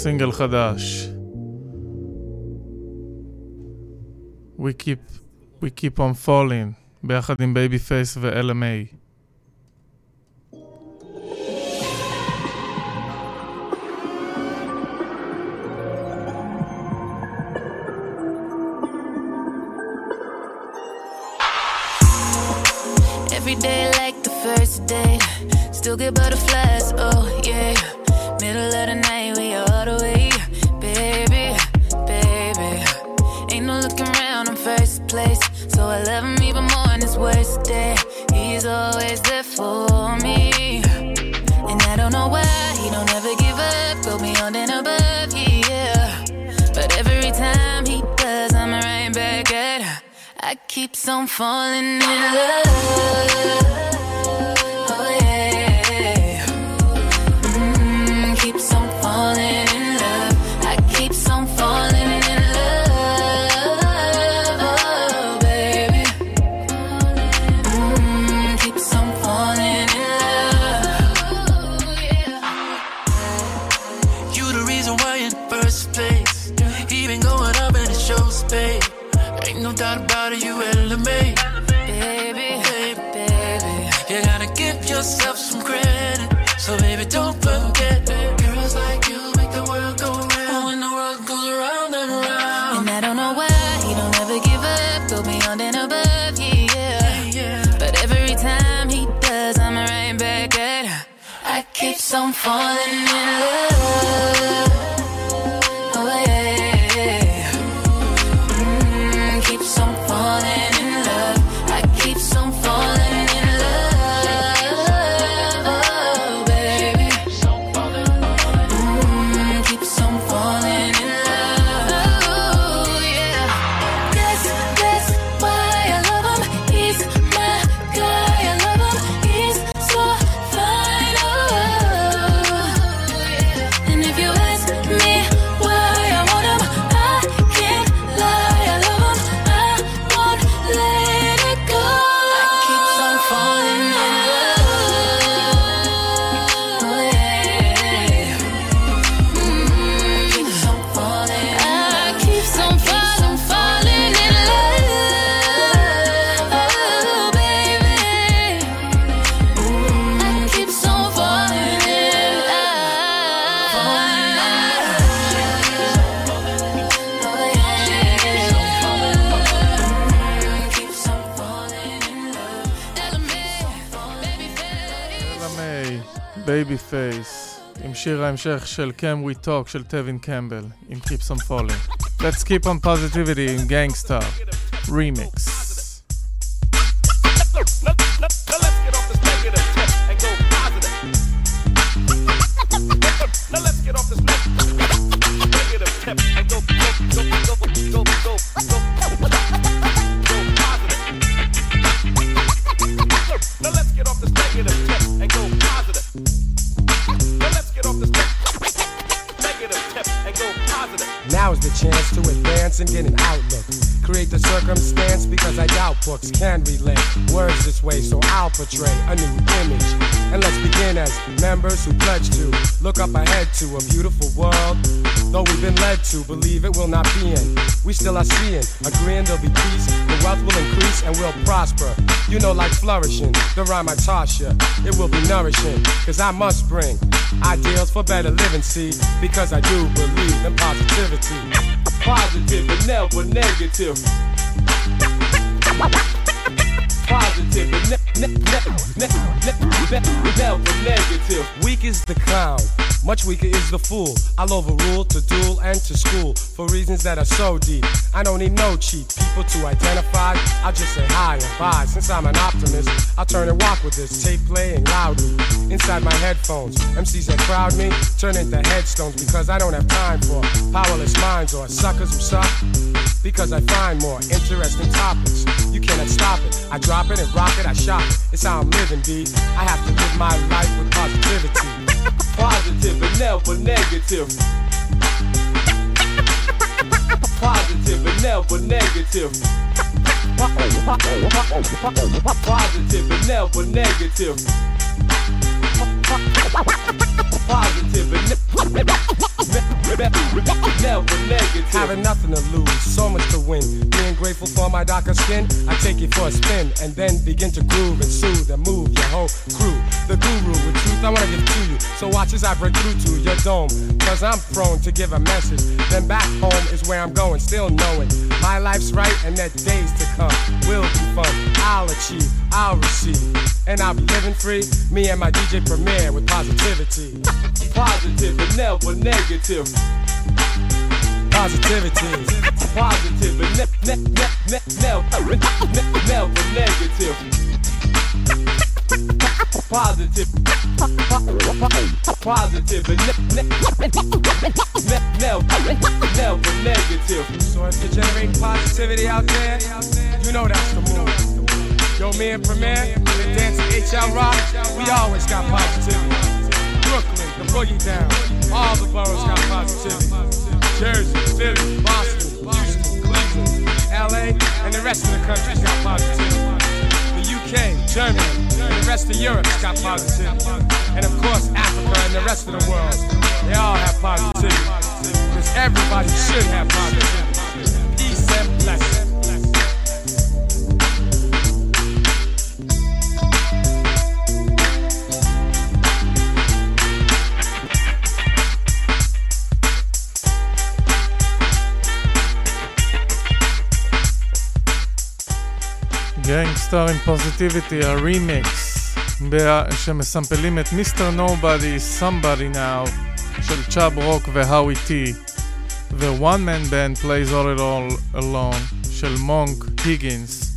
סינגל חדש. We keep, we keep on falling, ביחד עם בייבי פייס ו-LMA.
Every day like the first day. Still get butterflies, oh yeah. Middle of the night, I love him even more on his worst day. He's always there for me. And I don't know why he don't ever give up, go beyond and above, yeah. But every time he does, I'm right back at her. I keep on falling in love. On falling in love.
שיר ההמשך של Can We Talk של טווין קמבל עם Keeps on Falling. Let's keep on positivity
in Gang Starr. Remix. Books can relate words this way, so I'll portray a new image. And let's begin as members who pledge to look up ahead to a beautiful world. Though we've been led to believe it will not be in, we still are seeing, agreeing there'll be peace, the wealth will increase and we'll prosper. You know, like flourishing, the rhyme I ya, it will be nourishing, cause I must bring ideals for better living, see, because I do believe in positivity.
Positive and never negative. Positive and ne- ne- ne- ne- ne- ne- never negative.
Weak is the clown, much weaker is the fool. I'll overrule to duel and to school for reasons that are so deep. I don't need no cheap people to identify. I'll just say hi and bye. Since I'm an optimist, I'll turn and walk with this tape playing loudly inside my headphones. MCs that crowd me turn into headstones because I don't have time for powerless minds or suckers who suck. Because I find more interesting topics. You cannot stop it. I drop it and rock it, I shop it. It's how I'm living, B. I have to live my life with positivity.
Positive and never negative. Positive and never negative. Positive and never negative. Positive and never negative.
Having nothing to lose, so much to win. Being grateful for my darker skin, I take you for a spin and then begin to groove and soothe and move your whole crew the guru with truth I wanna give to you. So watch as I break through to your dome. Cause I'm prone to give a message. Then back home is where I'm going, still knowing my life's right and that days to come will be fun. I'll achieve, I'll receive, and I'll be living free. Me and my DJ Premier with positivity. *laughs*
Positive and never negative.
Positivity.
Positive and ne- ne- ne- ne- never negative. Positive. Positive.
So if generating positivity out there, you know that's the move. Yo, me and Premier, HL Rock, we always got positivity. Brooklyn, the boogie down, all the boroughs got positivity. Jersey, Philly, Boston, Houston, Cleveland, LA, and the rest of the country's got positivity. The UK, Germany, and the rest of Europe's got positivity. And of course, Africa and the rest of the world, they all have positivity. Because everybody should have positivity. Peace and blessings.
גנגסטר עם פוזיטיביטי, הרימיקס, בה- שמסמפלים את מיסטר נובדי, Somebody Now, של צ'אב רוק והאווי טי, ו-One Man Band Plays All It All Alone, של מונק היגינס,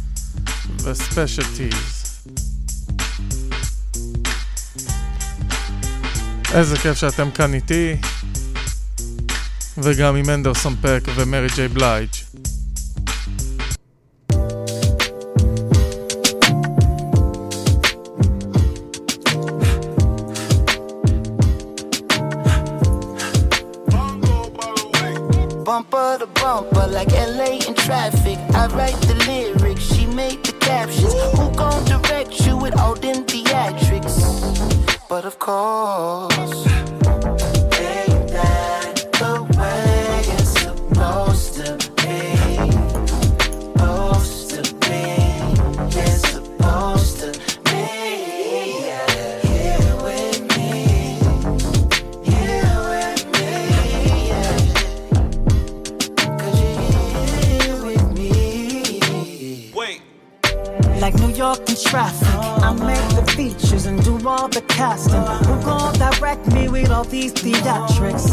ו-Specialties. איזה כיף שאתם כאן איתי, וגם עם אנדרסון פק ומרי ג'יי בלייג'.
But
these theatrics?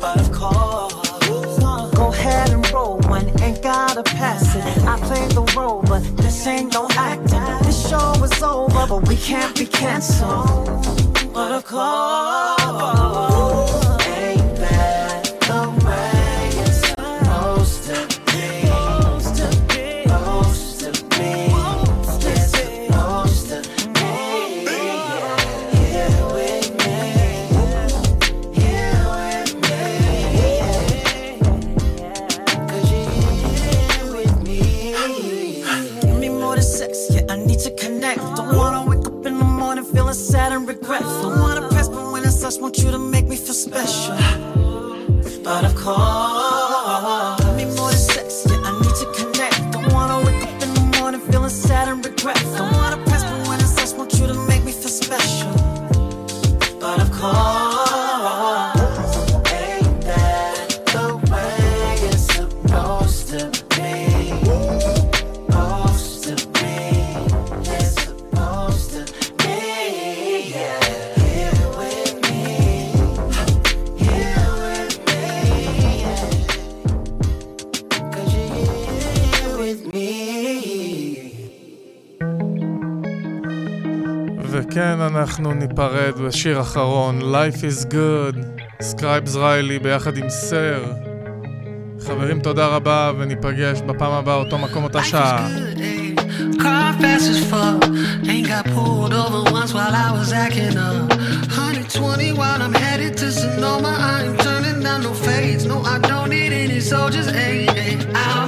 But of course, go ahead and roll one, ain't gotta pass it. I play the role, but this ain't no acting. This show is over, but we can't be canceled. But of course,
אנחנו ניפרד בשיר אחרון, Life is Good, סקרייבס ריילי ביחד עם סר. חברים, תודה רבה, וניפגש בפעם הבאה, אותו מקום, אותה שעה.
Car fast as fuck. Ain't got pulled over once while I was acting up. 120 while I'm headed to Sonoma. I am turning down no fades. No, I don't need any soldiers. Ay, ay. I